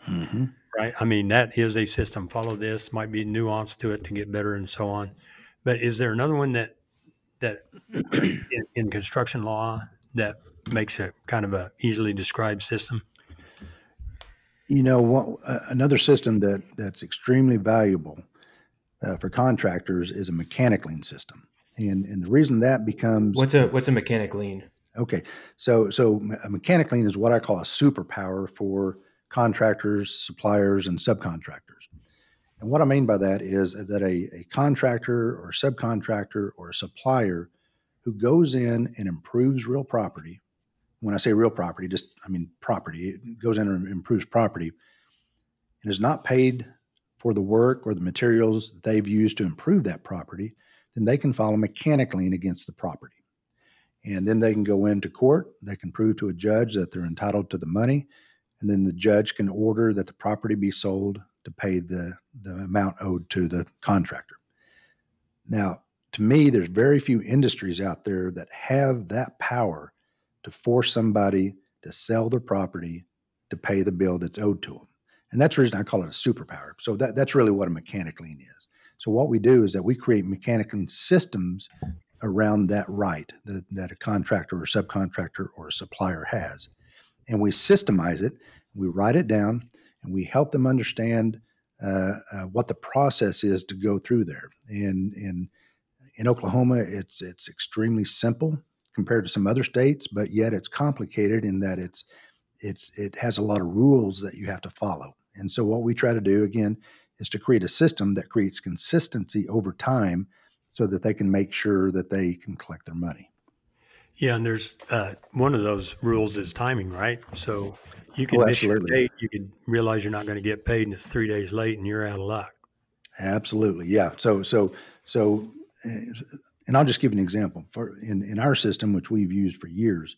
hmm right? I mean, that is a system. Follow this. Might be nuance to it to get better and so on. But is there another one that that [CLEARS THROAT] in, in construction law that makes a kind of a easily described system? You know, what, uh, another system that that's extremely valuable uh, for contractors is a mechanic lien system, and and the reason that becomes What's a what's a mechanic lien? Okay, so so a uh, mechanic lien is what I call a superpower for contractors, suppliers, and subcontractors. And what I mean by that is that a, a contractor or subcontractor or a supplier who goes in and improves real property. When I say real property, just I mean property. It goes in and improves property and is not paid for the work or the materials that they've used to improve that property, then they can file a mechanic lien against the property. And then they can go into court. They can prove to a judge that they're entitled to the money. And then the judge can order that the property be sold to pay the, the amount owed to the contractor. Now, to me, there's very few industries out there that have that power to force somebody to sell their property to pay the bill that's owed to them. And that's the reason I call it a superpower. So that, that's really what a mechanic lien is. So what we do is that we create mechanic lien systems around that right that, that a contractor or subcontractor or a supplier has. And we systemize it, we write it down, and we help them understand uh, uh, what the process is to go through there. And, and in Oklahoma, it's, it's extremely simple compared to some other states, but yet it's complicated in that it's, it's, it has a lot of rules that you have to follow. And so what we try to do again is to create a system that creates consistency over time so that they can make sure that they can collect their money. Yeah, and there's uh, one of those rules is timing, right? So you can Oh, miss your date, you can realize you're not going to get paid, and it's three days late, and you're out of luck. Absolutely, yeah. So, so, so, uh, and I'll just give you an example. For in in our system, which we've used for years,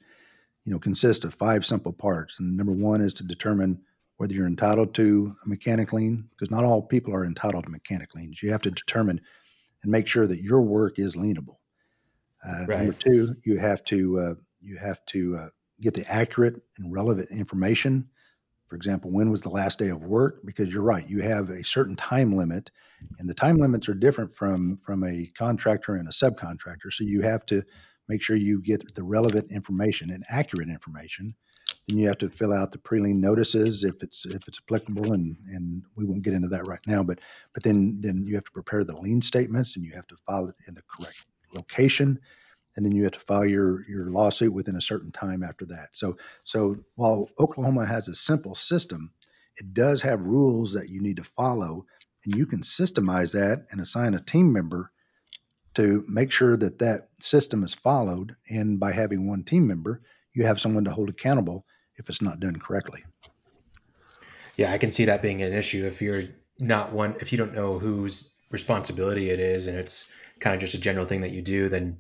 you know, consists of five simple parts. And number one is to determine whether you're entitled to a mechanic lien, because not all people are entitled to mechanic liens. You have to determine and make sure that your work is lienable. Uh, Number two, you have to uh, you have to uh, get the accurate and relevant information. For example, when was the last day of work? Because you're right, you have a certain time limit, and the time limits are different from from a contractor and a subcontractor. So you have to make sure you get the relevant information and accurate information. Then you have to fill out the pre-lien notices if it's if it's applicable, and and we won't get into that right now. But but then then you have to prepare the lien statements, and you have to file it in the correct location, and then you have to file your your lawsuit within a certain time after that. So so while Oklahoma has a simple system, it does have rules that you need to follow, and you can systemize that and assign a team member to make sure that that system is followed. And by having one team member, you have someone to hold accountable if it's not done correctly. Yeah, I can see that being an issue if you're not one if you don't know whose responsibility it is and it's kind of just a general thing that you do, then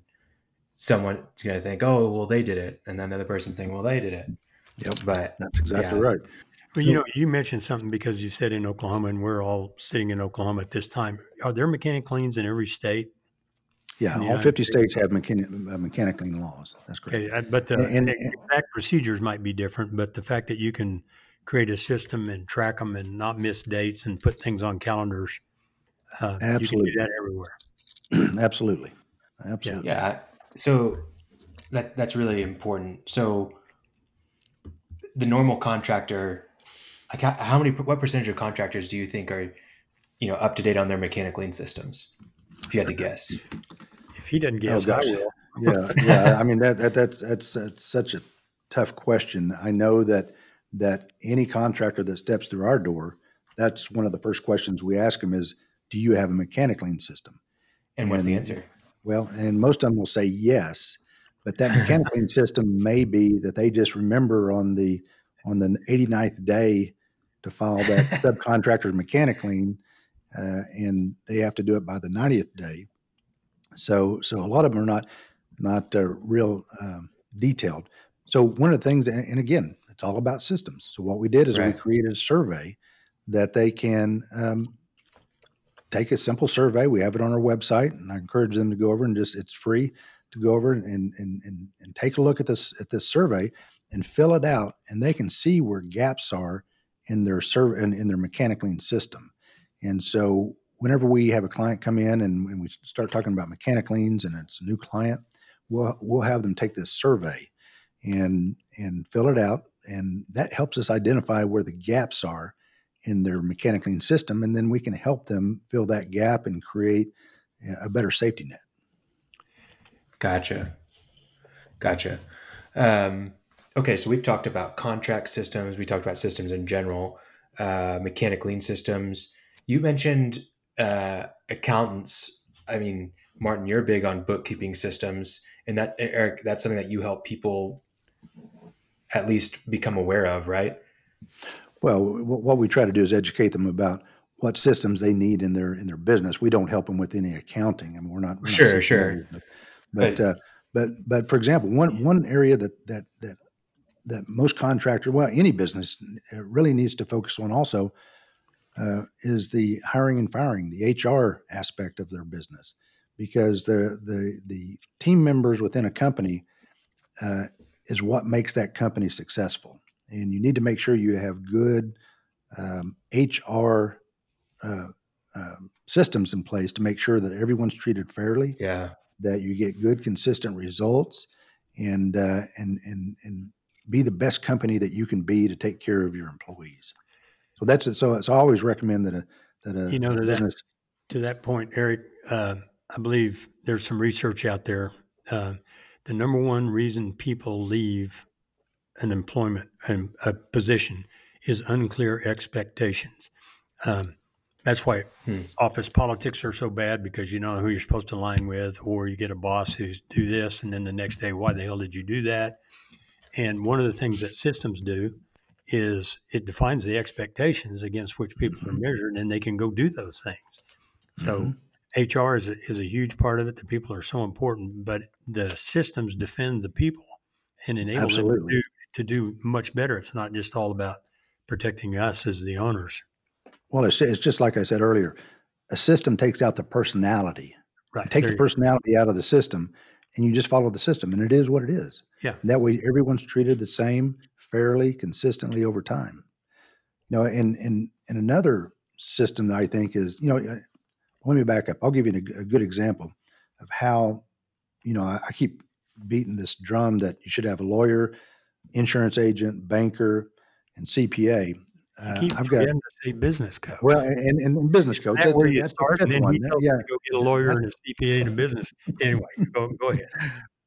someone's gonna think, Oh, well they did it, and then the other person's saying, Well, they did it. Yep. But That's exactly Yeah. right. Well, you know, you mentioned something because you said in Oklahoma, and we're all sitting in Oklahoma at this time. Are there mechanic liens in every state? Yeah, all United 50 States? states have mechanic, uh, mechanic lien laws. That's correct. Okay, but the And- and- exact procedures might be different. But the fact that you can create a system and track them and not miss dates and put things on calendars, uh, you can Absolutely. do that everywhere. Absolutely. [CLEARS THROAT] Absolutely. yeah, so that that's really important. So the normal contractor, like how, how many, what percentage of contractors do you think are, you know, up to date on their mechanic lien systems? If you had to guess. If he doesn't guess, oh, I gosh. will. yeah, yeah. I mean that, that that's that's that's such a tough question. I know that that any contractor that steps through our door, that's one of the first questions we ask them is, "Do you have a mechanic lien system?" And what's the answer? Well, and most of them will say yes, but that mechanic lien [LAUGHS] system may be that they just remember on the on the 89th day to file that [LAUGHS] subcontractor's mechanic lien, uh, and they have to do it by the 90th day. So, so a lot of them are not not uh, real um, detailed. So one of the things, and again, it's all about systems. So what we did is Right. we created a survey that they can um, take a simple survey. We have it on our website, and I encourage them to go over and just it's free to go over and and and, and take a look at this at this survey and fill it out, and they can see where gaps are in their serv in, in their mechanic lien system. And so whenever we have a client come in and, and we start talking about mechanic liens and it's a new client, we'll we'll have them take this survey and and fill it out, and that helps us identify where the gaps are in their mechanic lien system, and then we can help them fill that gap and create a better safety net. Gotcha. Gotcha. Um, okay, so we've talked about contract systems. We talked about systems in general, uh, mechanic lien systems. You mentioned uh, accountants. I mean, Martin, you're big on bookkeeping systems, and that Eric, that's something that you help people at least become aware of, right? Well, what we try to do is educate them about what systems they need in their in their business. We don't help them with any accounting. I mean, we're not we're Sure, CPAs, sure. But but, But- uh, but but for example, one one area that that that that most contractor, well, any business uh, really needs to focus on also uh, is the hiring and firing, the HR aspect of their business, because the the the team members within a company uh, is what makes that company successful, and you need to make sure you have good um, HR uh, um, systems in place to make sure that everyone's treated fairly, Yeah. that you get good, consistent results, and uh, and and and be the best company that you can be to take care of your employees. So that's it. So, so I always recommend that a that a You know, to that- business. To that point, Eric, uh, I believe there's some research out there. Uh, the number one reason people leave an employment and a position is unclear expectations. Um, that's why Hmm. office politics are so bad because you don't know who you're supposed to align with, or you get a boss who's do this, and then the next day, why the hell did you do that? And one of the things that systems do is it defines the expectations against which people are mm-hmm. measured, and they can go do those things. So mm-hmm. HR is a, is a huge part of it. The people are so important, but the systems defend the people and enable them to do, to do much better. It's not just all about protecting us as the owners. Well, it's, it's just like I said earlier. A system takes out the personality. Right. Take the personality out of the system, and you just follow the system, and it is what it is. Yeah. And that way, everyone's treated the same, fairly, consistently over time. You know, and and and another system that I think is, you know, uh, let me back up. I'll give you a good example of how, you know, I, I keep beating this drum that you should have a lawyer, insurance agent, banker, and CPA. Uh, I've got to say business coach. well, and, and, and business coach. That that- where you that's the start, and then one. he That- tells yeah, you go get a lawyer and a CPA and a business. Anyway, go go ahead.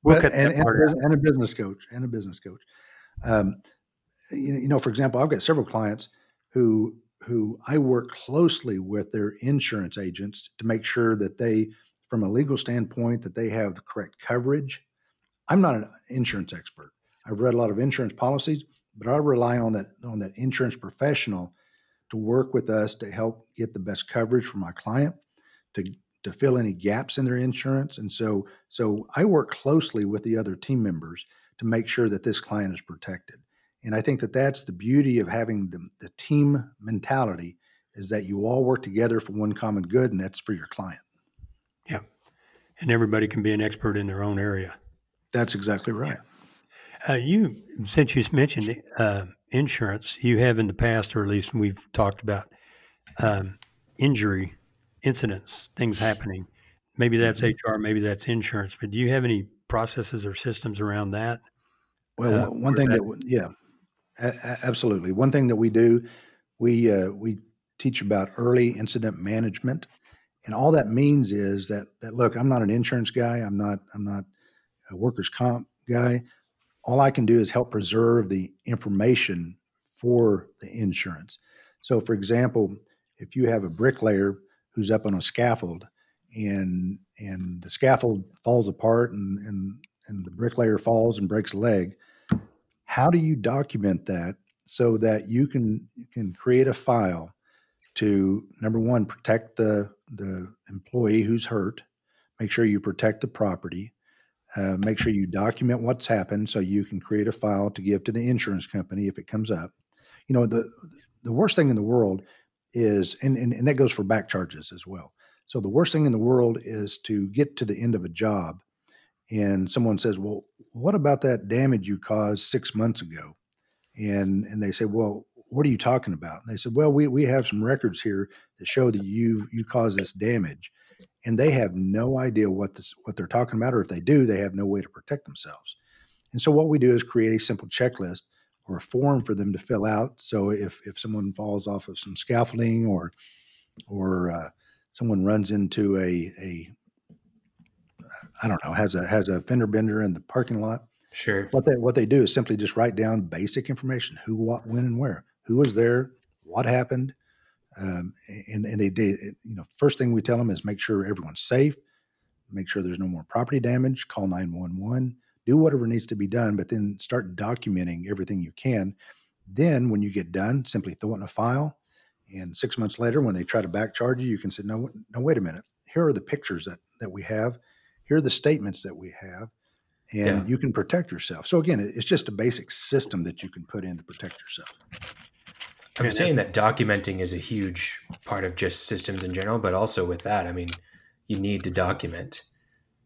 We'll But- cut and, that and, part a out. and a business coach and a business coach. Um, you, know, for example, I've got several clients who who I work closely with their insurance agents to make sure that they, from a legal standpoint, that they have the correct coverage. I'm not an insurance expert. I've read a lot of insurance policies, but I rely on that on that insurance professional to work with us to help get the best coverage for my client, to to fill any gaps in their insurance. And so so I work closely with the other team members to make sure that this client is protected. And I think that that's the beauty of having the, the team mentality is that you all work together for one common good, and that's for your client. Yeah. And everybody can be an expert in their own area. That's exactly right. Uh, you, since you mentioned uh, insurance, you have in the past, or at least we've talked about um, injury incidents, things happening. Maybe that's HR, maybe that's insurance, but do you have any processes or systems around that? Well, Uh, one- one thing that- that, yeah, A- absolutely. One thing that we do, we uh, we teach about early incident management, and all that means is that that look, I'm not an insurance guy. I'm not I'm not a workers' comp guy. All I can do is help preserve the information for the insurance. So, for example, if you have a bricklayer who's up on a scaffold and and the scaffold falls apart and and and the bricklayer falls and breaks a leg, how do you document that so that you can you can create a file to number one protect the the employee who's hurt, make sure you protect the property, uh, make sure you document what's happened so you can create a file to give to the insurance company if it comes up. You know the the worst thing in the world is and, and, and that goes for back charges as well. So the worst thing in the world is to get to the end of a job and someone says, "Well, what about that damage you caused 6 months ago?" And and they say, "Well, what are you talking about?" And they said, "Well, we we have some records here that show that you you caused this damage." And they have no idea what this what they're talking about or if they do, they have no way to protect themselves. And so what we do is create a simple checklist or a form for them to fill out. So if if someone falls off of some scaffolding or or uh, someone runs into a a I don't know has a has a fender bender in the parking lot. Sure. What they what they do is simply just write down basic information: who, what, when, and where. Who was there? What happened? Um, and and they did. You know, first thing we tell them is make sure everyone's safe, make sure there's no more property damage. Call nine one one. Do whatever needs to be done, but then start documenting everything you can. Then, when you get done, simply throw it in a file. And six months later, when they try to back charge you, you can say, "No, no, wait a minute. Here are the pictures that that we have. Here are the statements that we have." and Yeah. you can protect yourself. So again, it's just a basic system that you can put in to protect yourself. I'm saying that documenting is a huge part of just systems in general, but also with that, I mean, you need to document,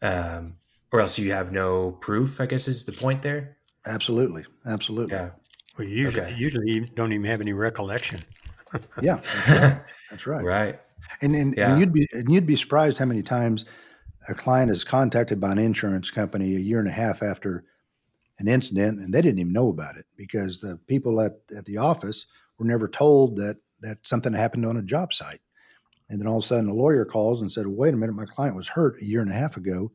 um, or else you have no proof. I guess is the point there. Absolutely, absolutely. Yeah. Well, usually, Okay. usually you don't even have any recollection. Yeah, that's [LAUGHS] right. That's right. right. And and, Yeah. and you'd be and you'd be surprised how many times a client is contacted by an insurance company a year and a half after an incident, and they didn't even know about it because the people at, at the office were never told that that something happened on a job site. And then all of a sudden, a lawyer calls and said, "Wait a minute, my client was hurt a year and a half ago,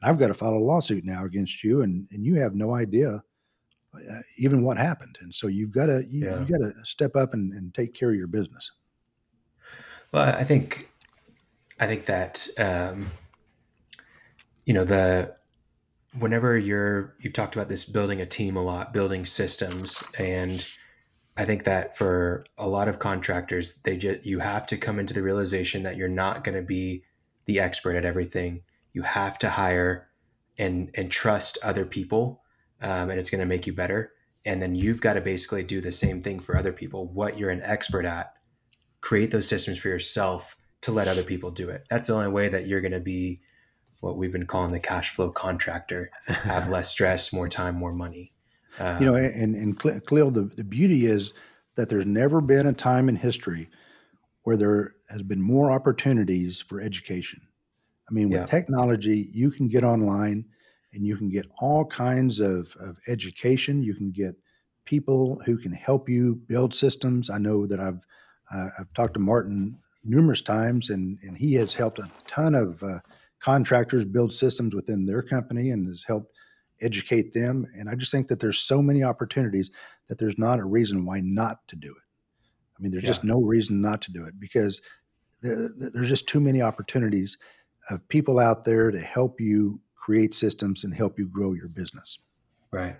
and I've got to file a lawsuit now against you, and and you have no idea." Uh, even what happened, and so you've got to you, Yeah. you got to step up and, and take care of your business. Well, I think, I think that, um, you know, the whenever you're you've talked about this building a team a lot, building systems, and I think that for a lot of contractors, they just you have to come into the realization that you're not going to be the expert at everything. You have to hire and and trust other people, um, and it's going to make you better. And then you've got to basically do the same thing for other people. What you're an expert at, create those systems for yourself to let other people do it. That's the only way that you're going to be what we've been calling the cash flow contractor. Have less stress, more time, more money. Um, you know and and Cleo, the, the beauty is that there's never been a time in history where there has been more opportunities for education i mean with Yeah. technology you can get online and you can get all kinds of, of education you can get people who can help you build systems i know that i've uh, i've talked to martin numerous times and and he has helped a ton of uh, contractors build systems within their company and has helped educate them. And I just think that there's so many opportunities that there's not a reason why not to do it. I mean, there's just no reason not to do it because there, there's just too many opportunities of people out there to help you create systems and help you grow your business. Right.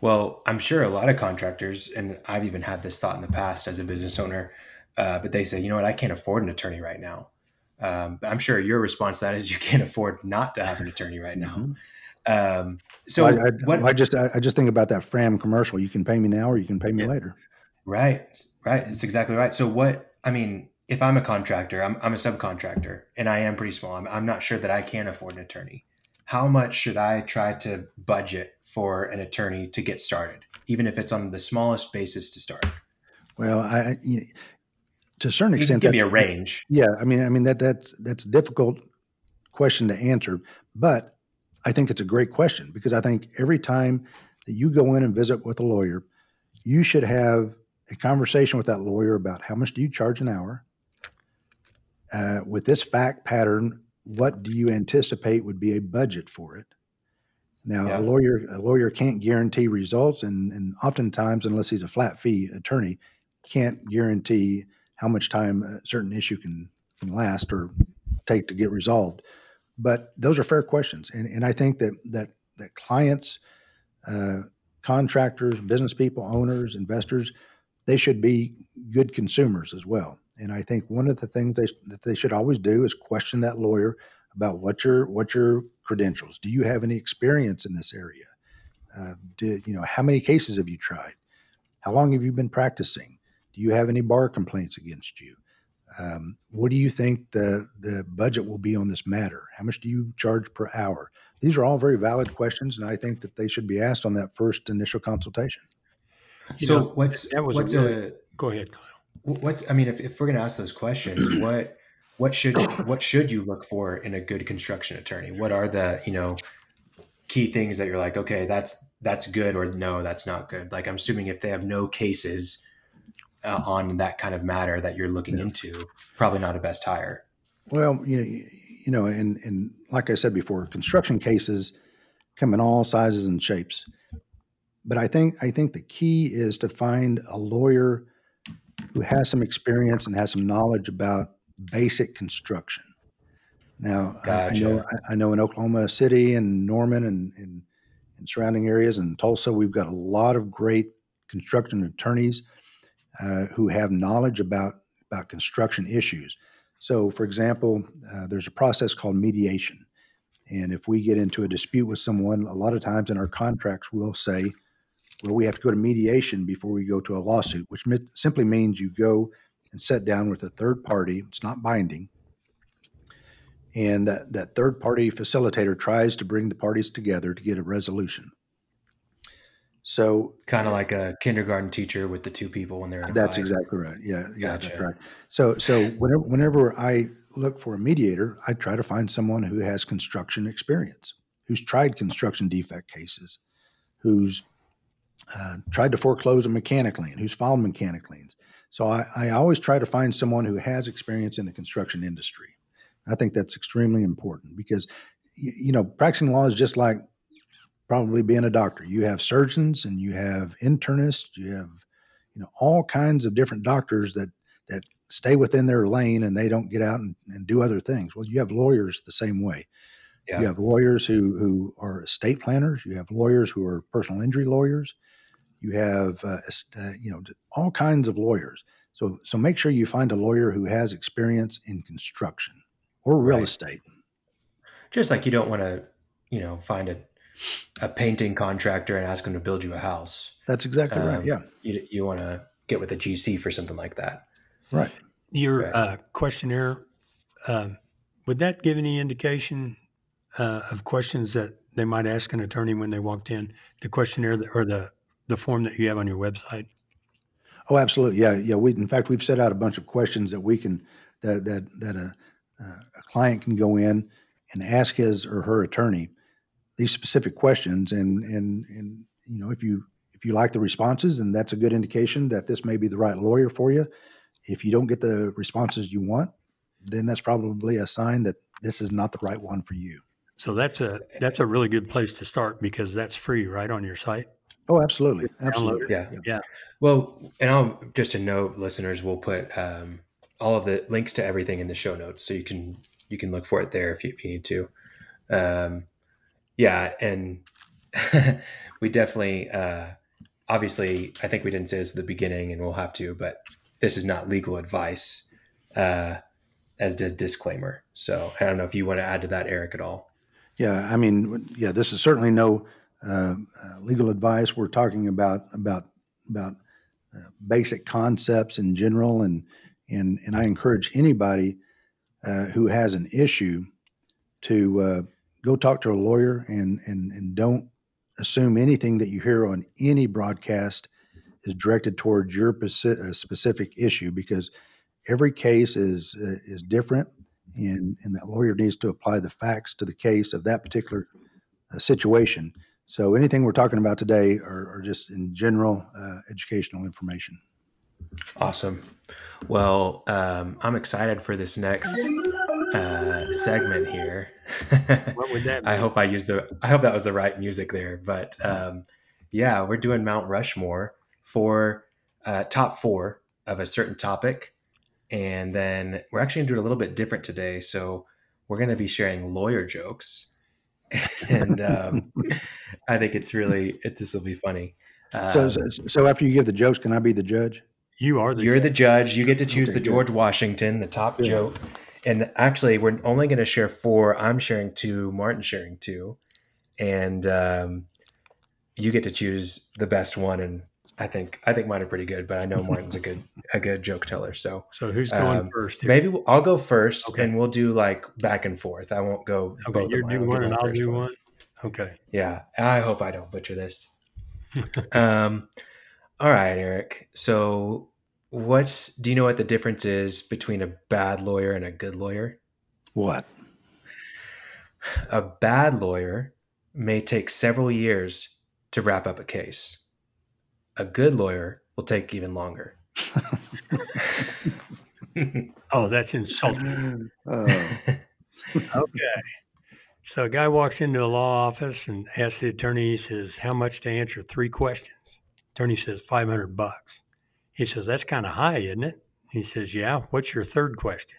Well, I'm sure a lot of contractors, and I've even had this thought in the past as a business owner, uh, but they say, you know what, I can't afford an attorney right now. Um, I'm sure your response to that is you can't afford not to have an attorney right now. Mhm. Um, so I, I, what? I just I, just think about that Fram commercial. You can pay me now or you can pay me Yeah. later. Right, right. It's exactly right. So what? I mean, if I'm a contractor, I'm, I'm a subcontractor, and I am pretty small. I'm, I'm not sure that I can afford an attorney. How much should I try to budget for an attorney to get started, even if it's on the smallest basis to start? Well, I, to a certain extent, give me a range. Yeah, I mean, I mean that that's that's a difficult question to answer, but I think it's a great question because I think every time that you go in and visit with a lawyer, you should have a conversation with that lawyer about how much do you charge an hour. Uh, with this fact pattern, what do you anticipate would be a budget for it? Now, Yeah. a lawyer a lawyer can't guarantee results, and and oftentimes, unless he's a flat fee attorney, can't guarantee how much time a certain issue can can last or take to get resolved. But those are fair questions, and and I think that that that clients, uh, contractors, business people, owners, investors, they should be good consumers as well. And I think one of the things they that they should always do is question that lawyer about what your what your credentials. Do you have any experience in this area? Uh, did you know how many cases have you tried? How long have you been practicing? Do you have any bar complaints against you? Um, what do you think the the budget will be on this matter? How much do you charge per hour? These are all very valid questions, and I think that they should be asked on that first initial consultation. You so know, what's that was a really- a Go ahead, Kyle. what's I mean, if, if we're gonna ask those questions, [CLEARS THROAT] what what should what should you look for in a good construction attorney? What are the you know key things that you're like, okay, that's that's good, or no, that's not good. Like I'm assuming if they have no cases uh, on that kind of matter that you're looking into, probably not a best hire. Well, you know, you know, and and like I said before, construction cases come in all sizes and shapes. But I think I think the key is to find a lawyer who has some experience and has some knowledge about basic construction. Now, I- I, know I, I know in Oklahoma City and Norman and, and and surrounding areas and Tulsa, we've got a lot of great construction attorneys uh, who have knowledge about about construction issues. So, for example, uh, there's a process called mediation. And if we get into a dispute with someone, a lot of times in our contracts, we'll say, well, we have to go to mediation before we go to a lawsuit, which mi- simply means you go and sit down with a third party. It's not binding. And that, that third party facilitator tries to bring the parties together to get a resolution. So Kind of like a kindergarten teacher with the two people when they're in that's fight. exactly right. Yeah, yeah, that's Gotcha. right. So, so whenever whenever I look for a mediator, I try to find someone who has construction experience, who's tried construction defect cases, who's uh, tried to foreclose a mechanic lien, who's filed mechanic liens. So I, I always try to find someone who has experience in the construction industry. I think that's extremely important because, you know, practicing law is just like probably being a doctor. You have surgeons and you have internists, you have you know all kinds of different doctors that that stay within their lane and they don't get out and, and do other things well you have lawyers the same way Yeah. you have lawyers who who are estate planners you have lawyers who are personal injury lawyers you have uh, uh, you know all kinds of lawyers so so make sure you find a lawyer who has experience in construction or real Right. estate Just like you don't want to, you know, find a a painting contractor and ask them to build you a house. that's exactly right Um, yeah You you want to get with a GC for something like that. right Your Right. uh, questionnaire, um, would that give any indication uh, of questions that they might ask an attorney when they walked in? The questionnaire that, or the, the form that you have on your website? Oh, absolutely. Yeah, yeah. We, in fact, we've set out a bunch of questions that we can that that that a, a client can go in and ask his or her attorney these specific questions, and and and you know, if you if you like the responses, and that's a good indication that this may be the right lawyer for you. If you don't get the responses you want, then that's probably a sign that this is not the right one for you. So that's a that's a really good place to start because that's free, right, on your site. Oh, absolutely, absolutely. Yeah. Yeah. Well, and I'll just a note, listeners, we'll put um, all of the links to everything in the show notes, so you can you can look for it there if you, if you need to. Um, yeah, and [LAUGHS] we definitely, uh, obviously, I think we didn't say this at the beginning, and we'll have to, but this is not legal advice, uh, as a disclaimer. So I don't know if you want to add to that, Eric, at all. Yeah, I mean, yeah, this is certainly no uh, uh, legal advice. We're talking about about about uh, basic concepts in general, and and and I encourage anybody uh, who has an issue to go talk to a lawyer and and and don't assume anything that you hear on any broadcast is directed towards your uh, specific issue because every case is uh, is different and and that lawyer needs to apply the facts to the case of that particular uh, situation So anything we're talking about today are, just in general uh, educational information. Awesome. Well, um, I'm excited for this next uh, segment here. [LAUGHS] What would that I hope I used the. I hope that was the right music there. But um, yeah, we're doing Mount Rushmore for uh, top four of a certain topic, and then we're actually gonna do it a little bit different today. So we're going to be sharing lawyer jokes, [LAUGHS] and um, I think it's really it, this will be funny. So, Um, so, so after you give the jokes, can I be the judge? You are the You're the judge. You get to choose Okay, the good. George Washington, the top Good. joke. And actually, we're only going to share four. I'm sharing two. Martin's sharing two, and um, you get to choose the best one. And I think I think mine are pretty good, but I know Martin's a good a good joke teller. So So who's going Um, first? here? maybe we'll- I'll go first, Okay. and we'll do like back and forth. I won't go. Okay, both you do one and I'll do one. Okay. yeah, I hope I don't butcher this. [LAUGHS] um, all right, Eric. So, what's do you know what the difference is between a bad lawyer and a good lawyer? What? A bad lawyer may take several years to wrap up a case. A good lawyer will take even longer. [LAUGHS] [LAUGHS] Oh, that's insulting. Uh, [LAUGHS] Okay. So a guy walks into a law office and asks the attorney, he says, How much to answer three questions? Attorney says, 500 bucks. He says, That's kind of high, isn't it? He says, Yeah. What's your third question?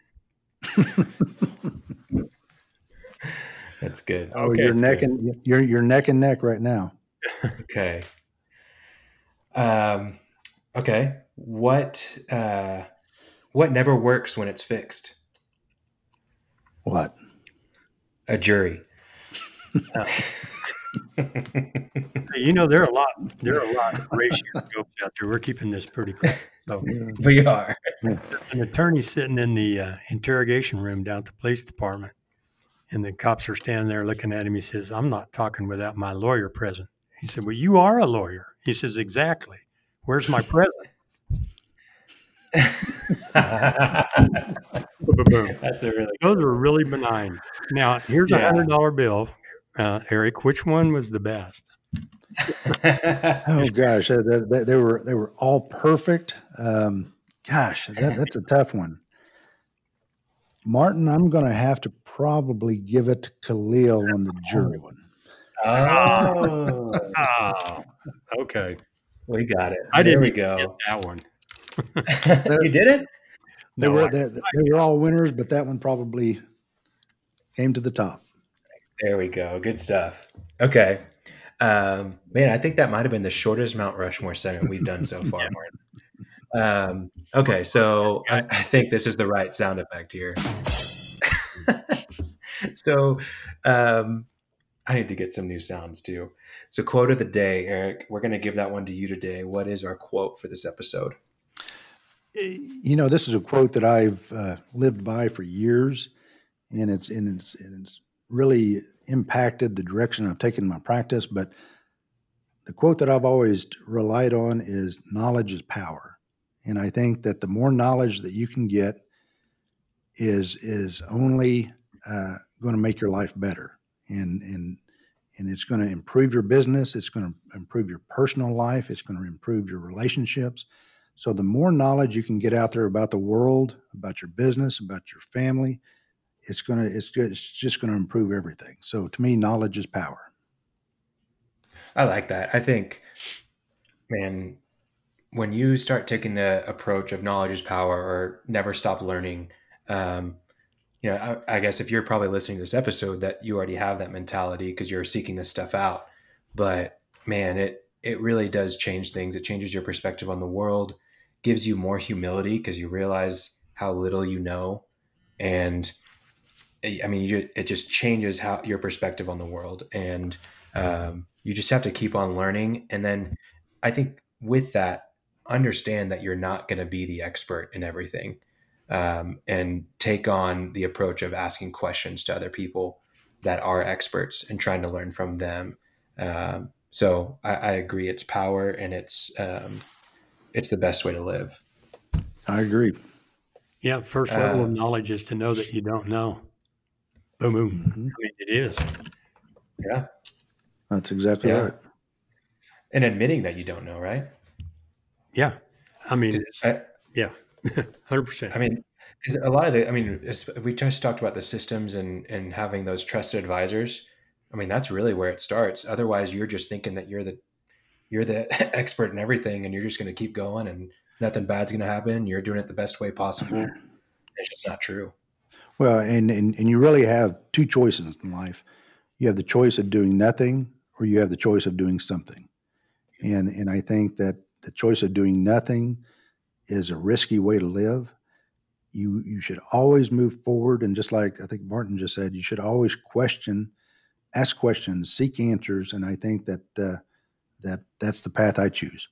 [LAUGHS] That's good. oh, Okay, you're neck good. and you're you're neck and neck right now. Okay. Um, okay. What uh, what never works when it's fixed? What? A jury. [LAUGHS] [LAUGHS] You know, there are a lot, there are a lot of racial jokes out there. We're keeping this pretty quick. So [LAUGHS] we are. an attorney sitting in the uh, interrogation room down at the police department, and the cops are standing there looking at him. He says, "I'm not talking without my lawyer present." He said, "Well, you are a lawyer." He says, "Exactly. Where's my present?" [LAUGHS] Boom. That's a really Those are really benign. Now, here's a Yeah. hundred dollar bill, uh, Eric. Which one was the best? [LAUGHS] Oh gosh, they, they, they were they were all perfect. Um, gosh, that, that's a tough one. Martin, I'm going to have to probably give it to Khalil on the jury one. oh, [LAUGHS] Oh, okay. we got it. I there didn't we go. get that one. [LAUGHS] you did it. They No, were I- they, they were all winners, but that one probably came to the top. There we go. Good stuff. Okay. Um, man, I think that might have been the shortest Mount Rushmore segment we've done so [LAUGHS] far, Martin. Um, okay, so I, [LAUGHS] I think this is the right sound effect here. [LAUGHS] so um, I need to get some new sounds too. So, quote of the day, Eric, we're going to give that one to you today. What is our quote for this episode? You know, this is a quote that I've uh, lived by for years, and it's and it's and it's really impacted the direction I've taken my practice. But the quote that I've always relied on is "knowledge is power," and I think that the more knowledge that you can get is is only uh, going to make your life better, and and and it's going to improve your business. It's going to improve your personal life. It's going to improve your relationships. So the more knowledge you can get out there about the world, about your business, about your family, it's gonna it's good. It's just going to improve everything. So to me, knowledge is power. I like that. I think, man, when you start taking the approach of knowledge is power or never stop learning, um, you know, I, I guess if you're probably listening to this episode, that you already have that mentality because you're seeking this stuff out. But man, it it really does change things. It changes your perspective on the world, gives you more humility because you realize how little you know, and I mean, you, it just changes how your perspective on the world, and um, you just have to keep on learning. And then I think with that, understand that you're not going to be the expert in everything, um, and take on the approach of asking questions to other people that are experts and trying to learn from them. Um, so I, I agree, it's power, and it's um, it's the best way to live. I agree. Yeah, first level Uh, of knowledge is to know that you don't know. Boom, boom. Mhm. I mean, it is. Yeah. That's exactly Yeah. right. And admitting that you don't know, right? Yeah. I mean, I, yeah, [LAUGHS] 100%. I mean, because a lot of the, I mean, we just talked about the systems and and having those trusted advisors. I mean, that's really where it starts. Otherwise, you're just thinking that you're the you're the [LAUGHS] expert in everything, and you're just going to keep going, and nothing bad's going to happen. And you're doing it the best way possible. It's just not true. Well, and, and, and you really have two choices in life. You have the choice of doing nothing, or you have the choice of doing something. And and I think that the choice of doing nothing is a risky way to live. You you should always move forward, and just like I think Martin just said, you should always question, ask questions, seek answers, and I think that uh, that that's the path I choose.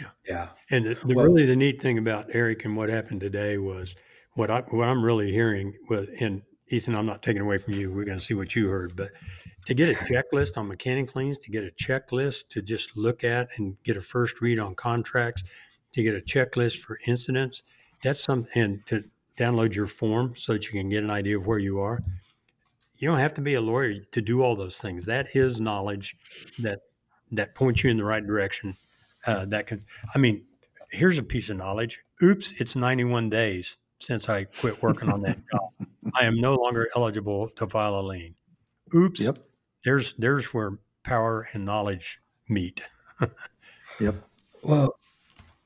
Yeah. Yeah. And the, the Well- really the neat thing about Eric and what happened today was what I what I'm really hearing was and Ethan, I'm not taking away from you. We're going to see what you heard, but to get a checklist on mechanic liens, to get a checklist to just look at and get a first read on contracts, to get a checklist for incidents, that's some and to download your form so that you can get an idea of where you are. You don't have to be a lawyer to do all those things. That is knowledge that that points you in the right direction. Uh, that can, I mean, here's a piece of knowledge. Oops, it's 91 days since I quit working on that job. [LAUGHS] I am no longer eligible to file a lien. Oops. Yep. There's there's where power and knowledge meet. Yep. Well,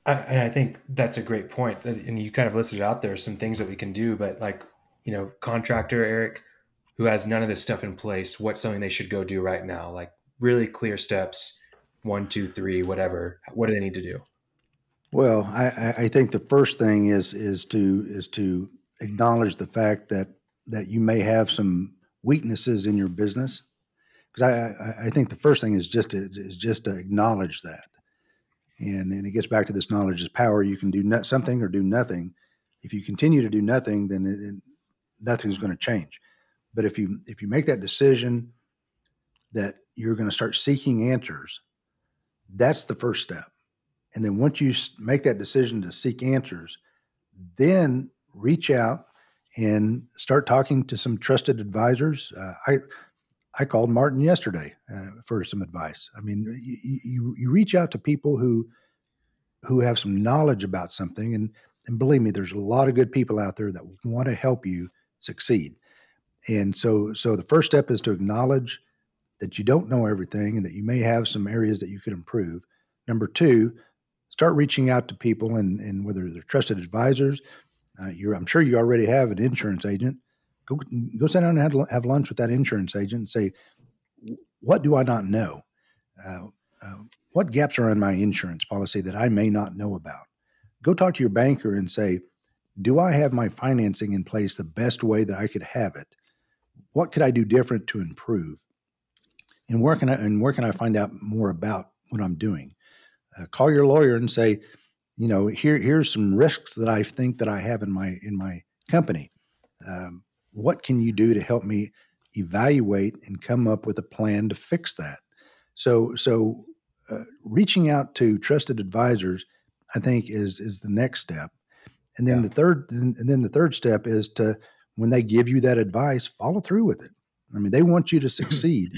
I, and I think that's a great point. And you kind of listed out there some things that we can do, but like, you know, contractor Eric, who has none of this stuff in place, what's something they should go do right now? Like really clear steps, one, two, three, whatever. What do they need to do? Well, I, I- think the first thing is is to is to acknowledge the fact that that you may have some weaknesses in your business. Because I, I, I think the first thing is just to, is just to acknowledge that, and and it gets back to this knowledge is power. You can do no, something or do nothing. If you continue to do nothing, then it, it- nothing's going to change. But if you if you make that decision that you're going to start seeking answers, that's the first step. And then once you make that decision to seek answers, then reach out and start talking to some trusted advisors. Uh, I I called Martin yesterday uh, for some advice. I mean, you, you you reach out to people who who have some knowledge about something, and and believe me, there's a lot of good people out there that want to help you succeed. And so so the first step is to acknowledge that you don't know everything and that you may have some areas that you could improve. Number two, start reaching out to people and, and whether they're trusted advisors uh, you're i'm sure you already have an insurance agent. Go go sit down and have, have lunch with that insurance agent and say what do i not know? Uh, uh, what gaps are in my insurance policy that i may not know about? Go talk to your banker and say do i have my financing in place the best way that i could have it? What could i do different to improve? And where can i and where can i find out more about what i'm doing uh, call your lawyer and say, you know, here here's some risks that I think that I have in my in my company. Um, what can you do to help me evaluate and come up with a plan to fix that? So so uh, reaching out to trusted advisors, I think is is the next step. And then Yeah. the third and then the third step is to when they give you that advice, follow through with it. I mean, they want you to [CLEARS THROAT] succeed.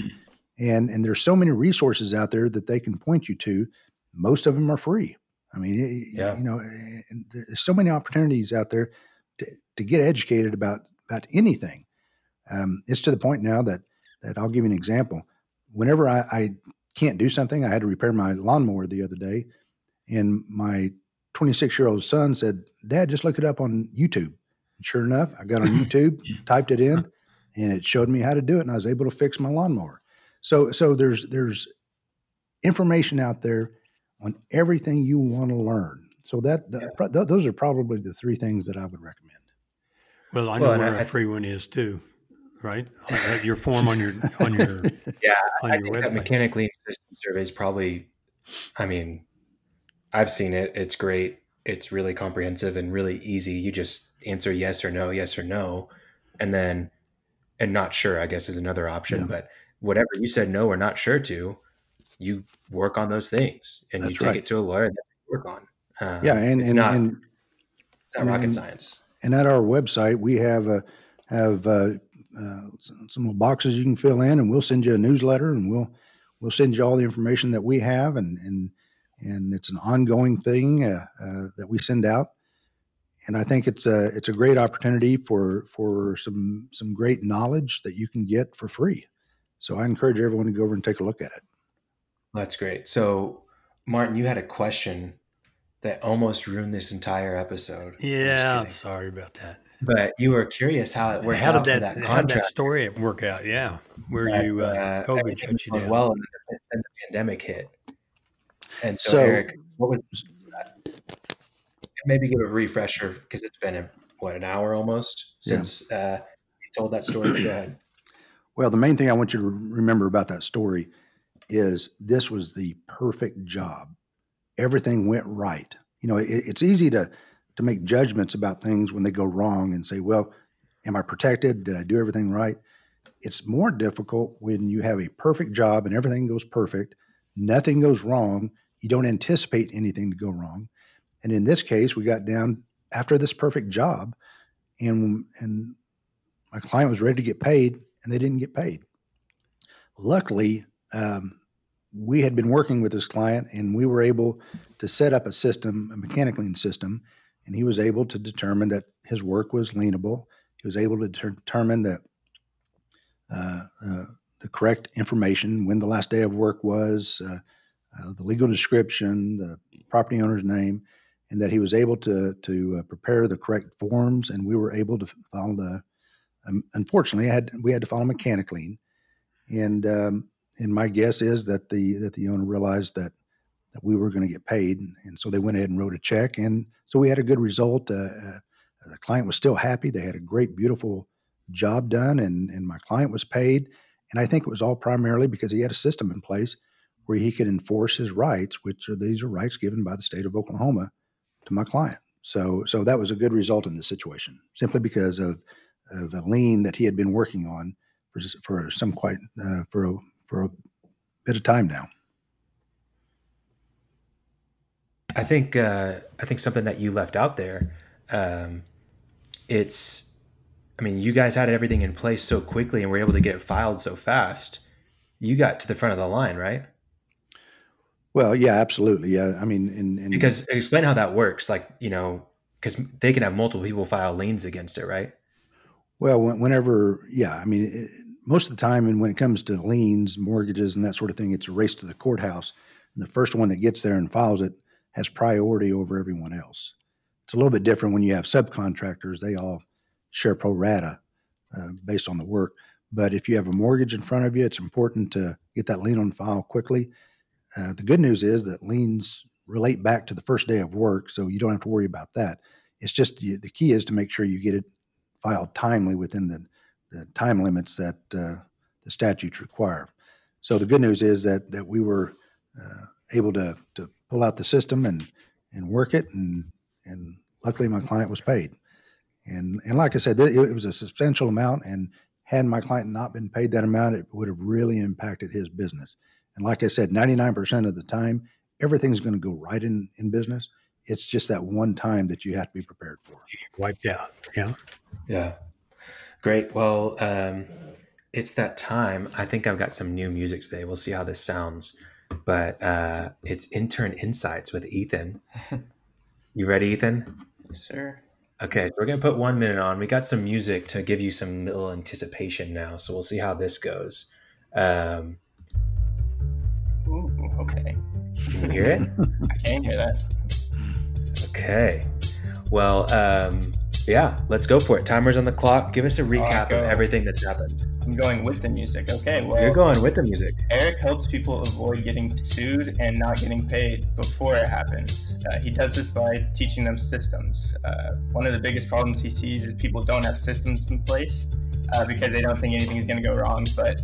And and there's so many resources out there that they can point you to most of them are free. I mean, Yeah. you know, there's so many opportunities out there to, to get educated about about anything. Um, it's to the point now that that I'll give you an example. Whenever I, I can't do something, I had to repair my lawnmower the other day, and my 26 year old son said, "Dad, just look it up on YouTube." And sure enough, I got on [LAUGHS] YouTube, typed it in, and it showed me how to do it, and I was able to fix my lawnmower. So, so there's there's information out there on everything you want to learn. So that, that pro- th- those are probably the three things that I would recommend. Well, I know Well, where I- a free one is too, right? [LAUGHS] Your form on your on your [LAUGHS] Yeah, on I your think that website. mechanic lien system survey is probably, I mean, I've seen it. It's great. It's really comprehensive and really easy. You just answer yes or no, yes or no, and then, and not sure, I guess, is another option. Yeah. But whatever you said no or not sure to, you work on those things and you take right. it to a lawyer that you work on. Um, Yeah, and it's and, not, and it's not and- rocket science. and at our website we have uh, have uh, uh, some, some little boxes you can fill in, and we'll send you a newsletter, and we'll we'll send you all the information that we have, and and and it's an ongoing thing uh, uh, that we send out. And I think it's a it's a great opportunity for for some some great knowledge that you can get for free. So I encourage everyone to go over and take a look at it. That's great. So, Martin, you had a question that almost ruined this entire episode. Yeah, I'm sorry about that. But you were curious how it worked how out did for that, that how did that contract. story work out? Yeah, where that, you uh, uh, COVID everything shut you was down. well, and then the pandemic hit. And so, So- Eric, what was maybe give a refresher because it's been a, what an hour almost Yeah. since uh, you told that story. Go ahead. Well, the main thing I want you to remember about that story is this was the perfect job. Everything went right. You know, it, it's easy to to make judgments about things when they go wrong and say, "Well, am I protected? Did I do everything right?" It's more difficult when you have a perfect job and everything goes perfect, nothing goes wrong, you don't anticipate anything to go wrong. And in this case, we got down after this perfect job and and my client was ready to get paid and they didn't get paid. Luckily, um, we had been working with this client and we were able to set up a system, a mechanic system, and he was able to determine that his work was lienable. He was able to deter- determine that uh, uh, the correct information, when the last day of work was, uh, uh, the legal description, the property owner's name, and that he was able to to uh, prepare the correct forms, and we were able to follow the um, unfortunately, I had we had to follow mechanic lien, and um, and my guess is that the that the owner realized that that we were going to get paid, and so they went ahead and wrote a check, and so we had a good result. Uh, uh, the client was still happy; they had a great, beautiful job done, and and my client was paid, and I think it was all primarily because he had a system in place where he could enforce his rights, which are these are rights given by the state of Oklahoma to my client. So so that was a good result in this situation, simply because of of a lien that he had been working on for for some quite uh, for a, for a bit of time now. I think uh, I think something that you left out there. Um, it's, I mean, you guys had everything in place so quickly and were able to get it filed so fast. You got to the front of the line, right? Well, yeah, absolutely. Yeah, I mean, and, and Because explain how that works. Like, you know, because they can have multiple people file liens against it, right? well, whenever, yeah, I mean, most of the time, and when it comes to liens, mortgages, and that sort of thing, it's a race to the courthouse. And the first one that gets there and files it has priority over everyone else. It's a little bit different when you have subcontractors; they all share pro rata uh, based on the work. But if you have a mortgage in front of you, it's important to get that lien on file quickly. Uh, the good news is that liens relate back to the first day of work, so you don't have to worry about that. It's just the key is to make sure you get it filed timely within the, the time limits that uh, the statutes require. So the good news is that that we were uh, able to to pull out the system and and work it, and and luckily my client was paid. And and like I said, it, it was a substantial amount, and had my client not been paid that amount, it would have really impacted his business. And like I said, ninety nine percent of the time, everything's going to go right in in business. It's just that one time that you have to be prepared for. Wiped out. Yeah. Yeah. Great. Well, um, it's that time. I think I've got some new music today. We'll see how this sounds. But uh, it's Intern Insights with Ethan. [LAUGHS] You ready, Ethan? Yes, sir. Okay, so we're going to put one minute on. We got some music to give you some little anticipation now. So we'll see how this goes. Um, Ooh, okay. can you hear it? [LAUGHS] I can hear that. Okay. Well, um, yeah, let's go for it. Timer's on the clock. Give us a recap of everything that's happened. I'm going with the music. Okay, well, You're going with the music. Eric helps people avoid getting sued and not getting paid before it happens. Uh, he does this by teaching them systems. Uh, one of the biggest problems he sees is people don't have systems in place uh, because they don't think anything is going to go wrong. But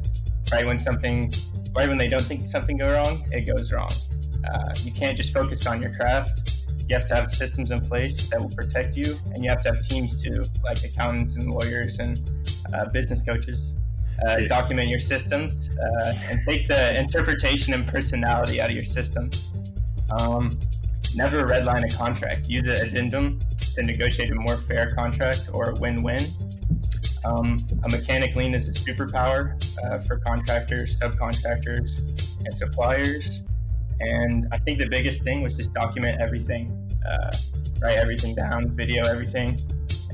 right when something, right when they don't think something go wrong, it goes wrong. Uh, you can't just focus on your craft. You have to have systems in place that will protect you, and you have to have teams too, like accountants and lawyers and uh, business coaches uh, Yeah. document your systems, uh, and take the interpretation and personality out of your system. Um, never redline a contract. Use an addendum to negotiate a more fair contract or a win-win. Um, a mechanic lien is a superpower uh, for contractors, subcontractors, and suppliers. And I think the biggest thing was just document everything, uh, write everything down, video everything,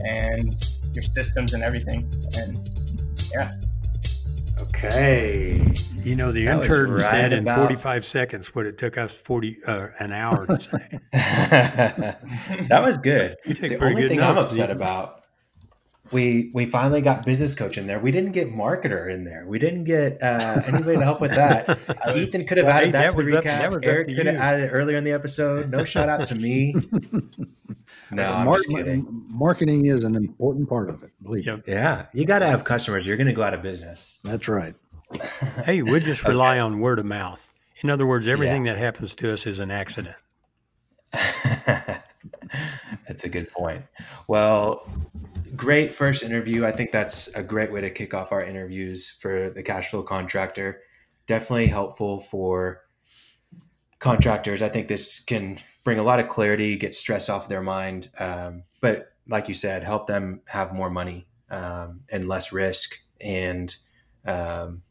and your systems and everything. And yeah. Okay. You know, the That interns right did in about- 45 seconds what it took us 40 uh, an hour to say. [LAUGHS] that was good. You take the only good thing I'm upset about we we finally got business coach in there. We didn't get marketer in there. We didn't get uh, anybody to help with that. [LAUGHS] I was- Ethan could have Well, added hey, that, that to the up- recap. that up Eric could have added it earlier in the episode. No shout out to me. [LAUGHS] No, I'm Mar- just kidding. marketing is an important part of it. Believe Yep. me. Yeah, you got to have customers. You're going to go out of business. That's right. [LAUGHS] Hey, we just rely on word of mouth. In other words, everything that happens to us is an accident. that's a good point. Well, great first interview. I think that's a great way to kick off our interviews for the cash flow contractor. Definitely helpful for contractors. I think this can bring a lot of clarity, get stress off their mind. Um, but like you said, help them have more money um, and less risk. And um,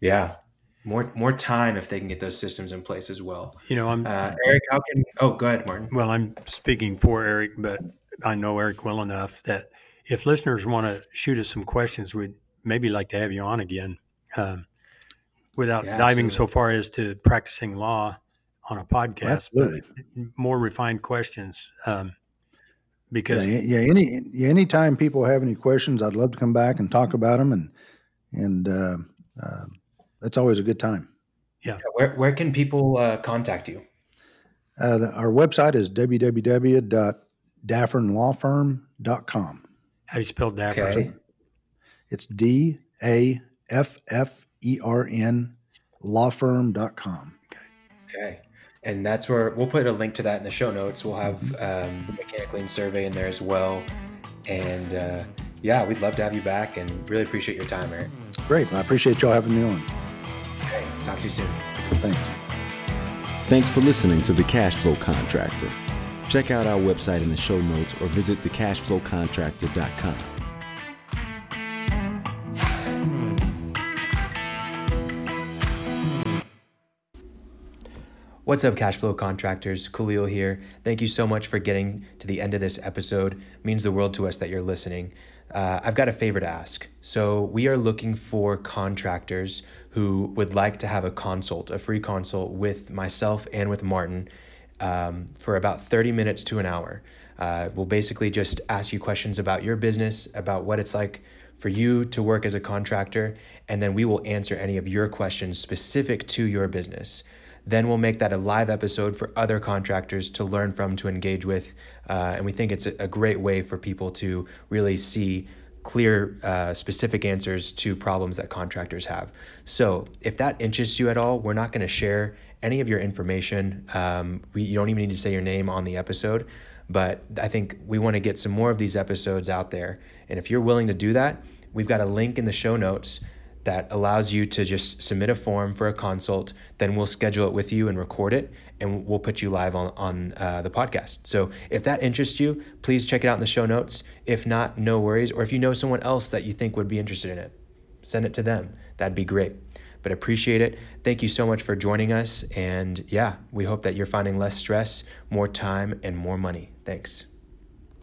yeah, more more time if they can get those systems in place as well. You know, I'm Uh, Eric, how can? Oh, go ahead, Martin. well, I'm speaking for Eric, but I know Eric well enough that if listeners want to shoot us some questions, we'd maybe like to have you on again. Um, without Yeah, diving so far as to practicing law on a podcast, Absolutely. but more refined questions. Um, because yeah, yeah. Any, yeah, anytime people have any questions, I'd love to come back and talk about them, and and uh, uh, that's always a good time. Yeah. Where where can people uh, contact you? Uh, the, our website is www.daffernlawfirm.com. how do you spell Daffer? Okay. It's D A F F E R N lawfirm.com. Okay. And that's where we'll put a link to that in the show notes. We'll have um, the mechanic lien survey in there as well. And uh, yeah, we'd love to have you back and really appreciate your time, Eric. Great. I appreciate y'all having me on. Okay. Talk to you soon. Thanks. Thanks for listening to The Cash Flow Contractor. Check out our website in the show notes or visit thecashflowcontractor.com. What's up, cash flow contractors? Khalil here. Thank you so much for getting to the end of this episode. It means the world to us that you're listening. Uh, I've got a favor to ask. So, we are looking for contractors who would like to have a consult, a free consult with myself and with Martin um, for about 30 minutes to an hour. Uh, we'll basically just ask you questions about your business, about what it's like for you to work as a contractor, and then we will answer any of your questions specific to your business. Then we'll make that a live episode for other contractors to learn from, to engage with. Uh, and we think it's a, a great way for people to really see clear, uh, specific answers to problems that contractors have. So if that interests you at all, we're not going to share any of your information. Um, we, you don't even need to say your name on the episode. But I think we want to get some more of these episodes out there. And if you're willing to do that, we've got a link in the show notes that allows you to just submit a form for a consult. Then we'll schedule it with you and record it, and we'll put you live on on uh, the podcast. So if that interests you, please check it out in the show notes. If not, no worries. Or if you know someone else that you think would be interested in it, send it to them. That'd be great. But appreciate it. Thank you so much for joining us. And yeah, we hope that you're finding less stress, more time, and more money. Thanks.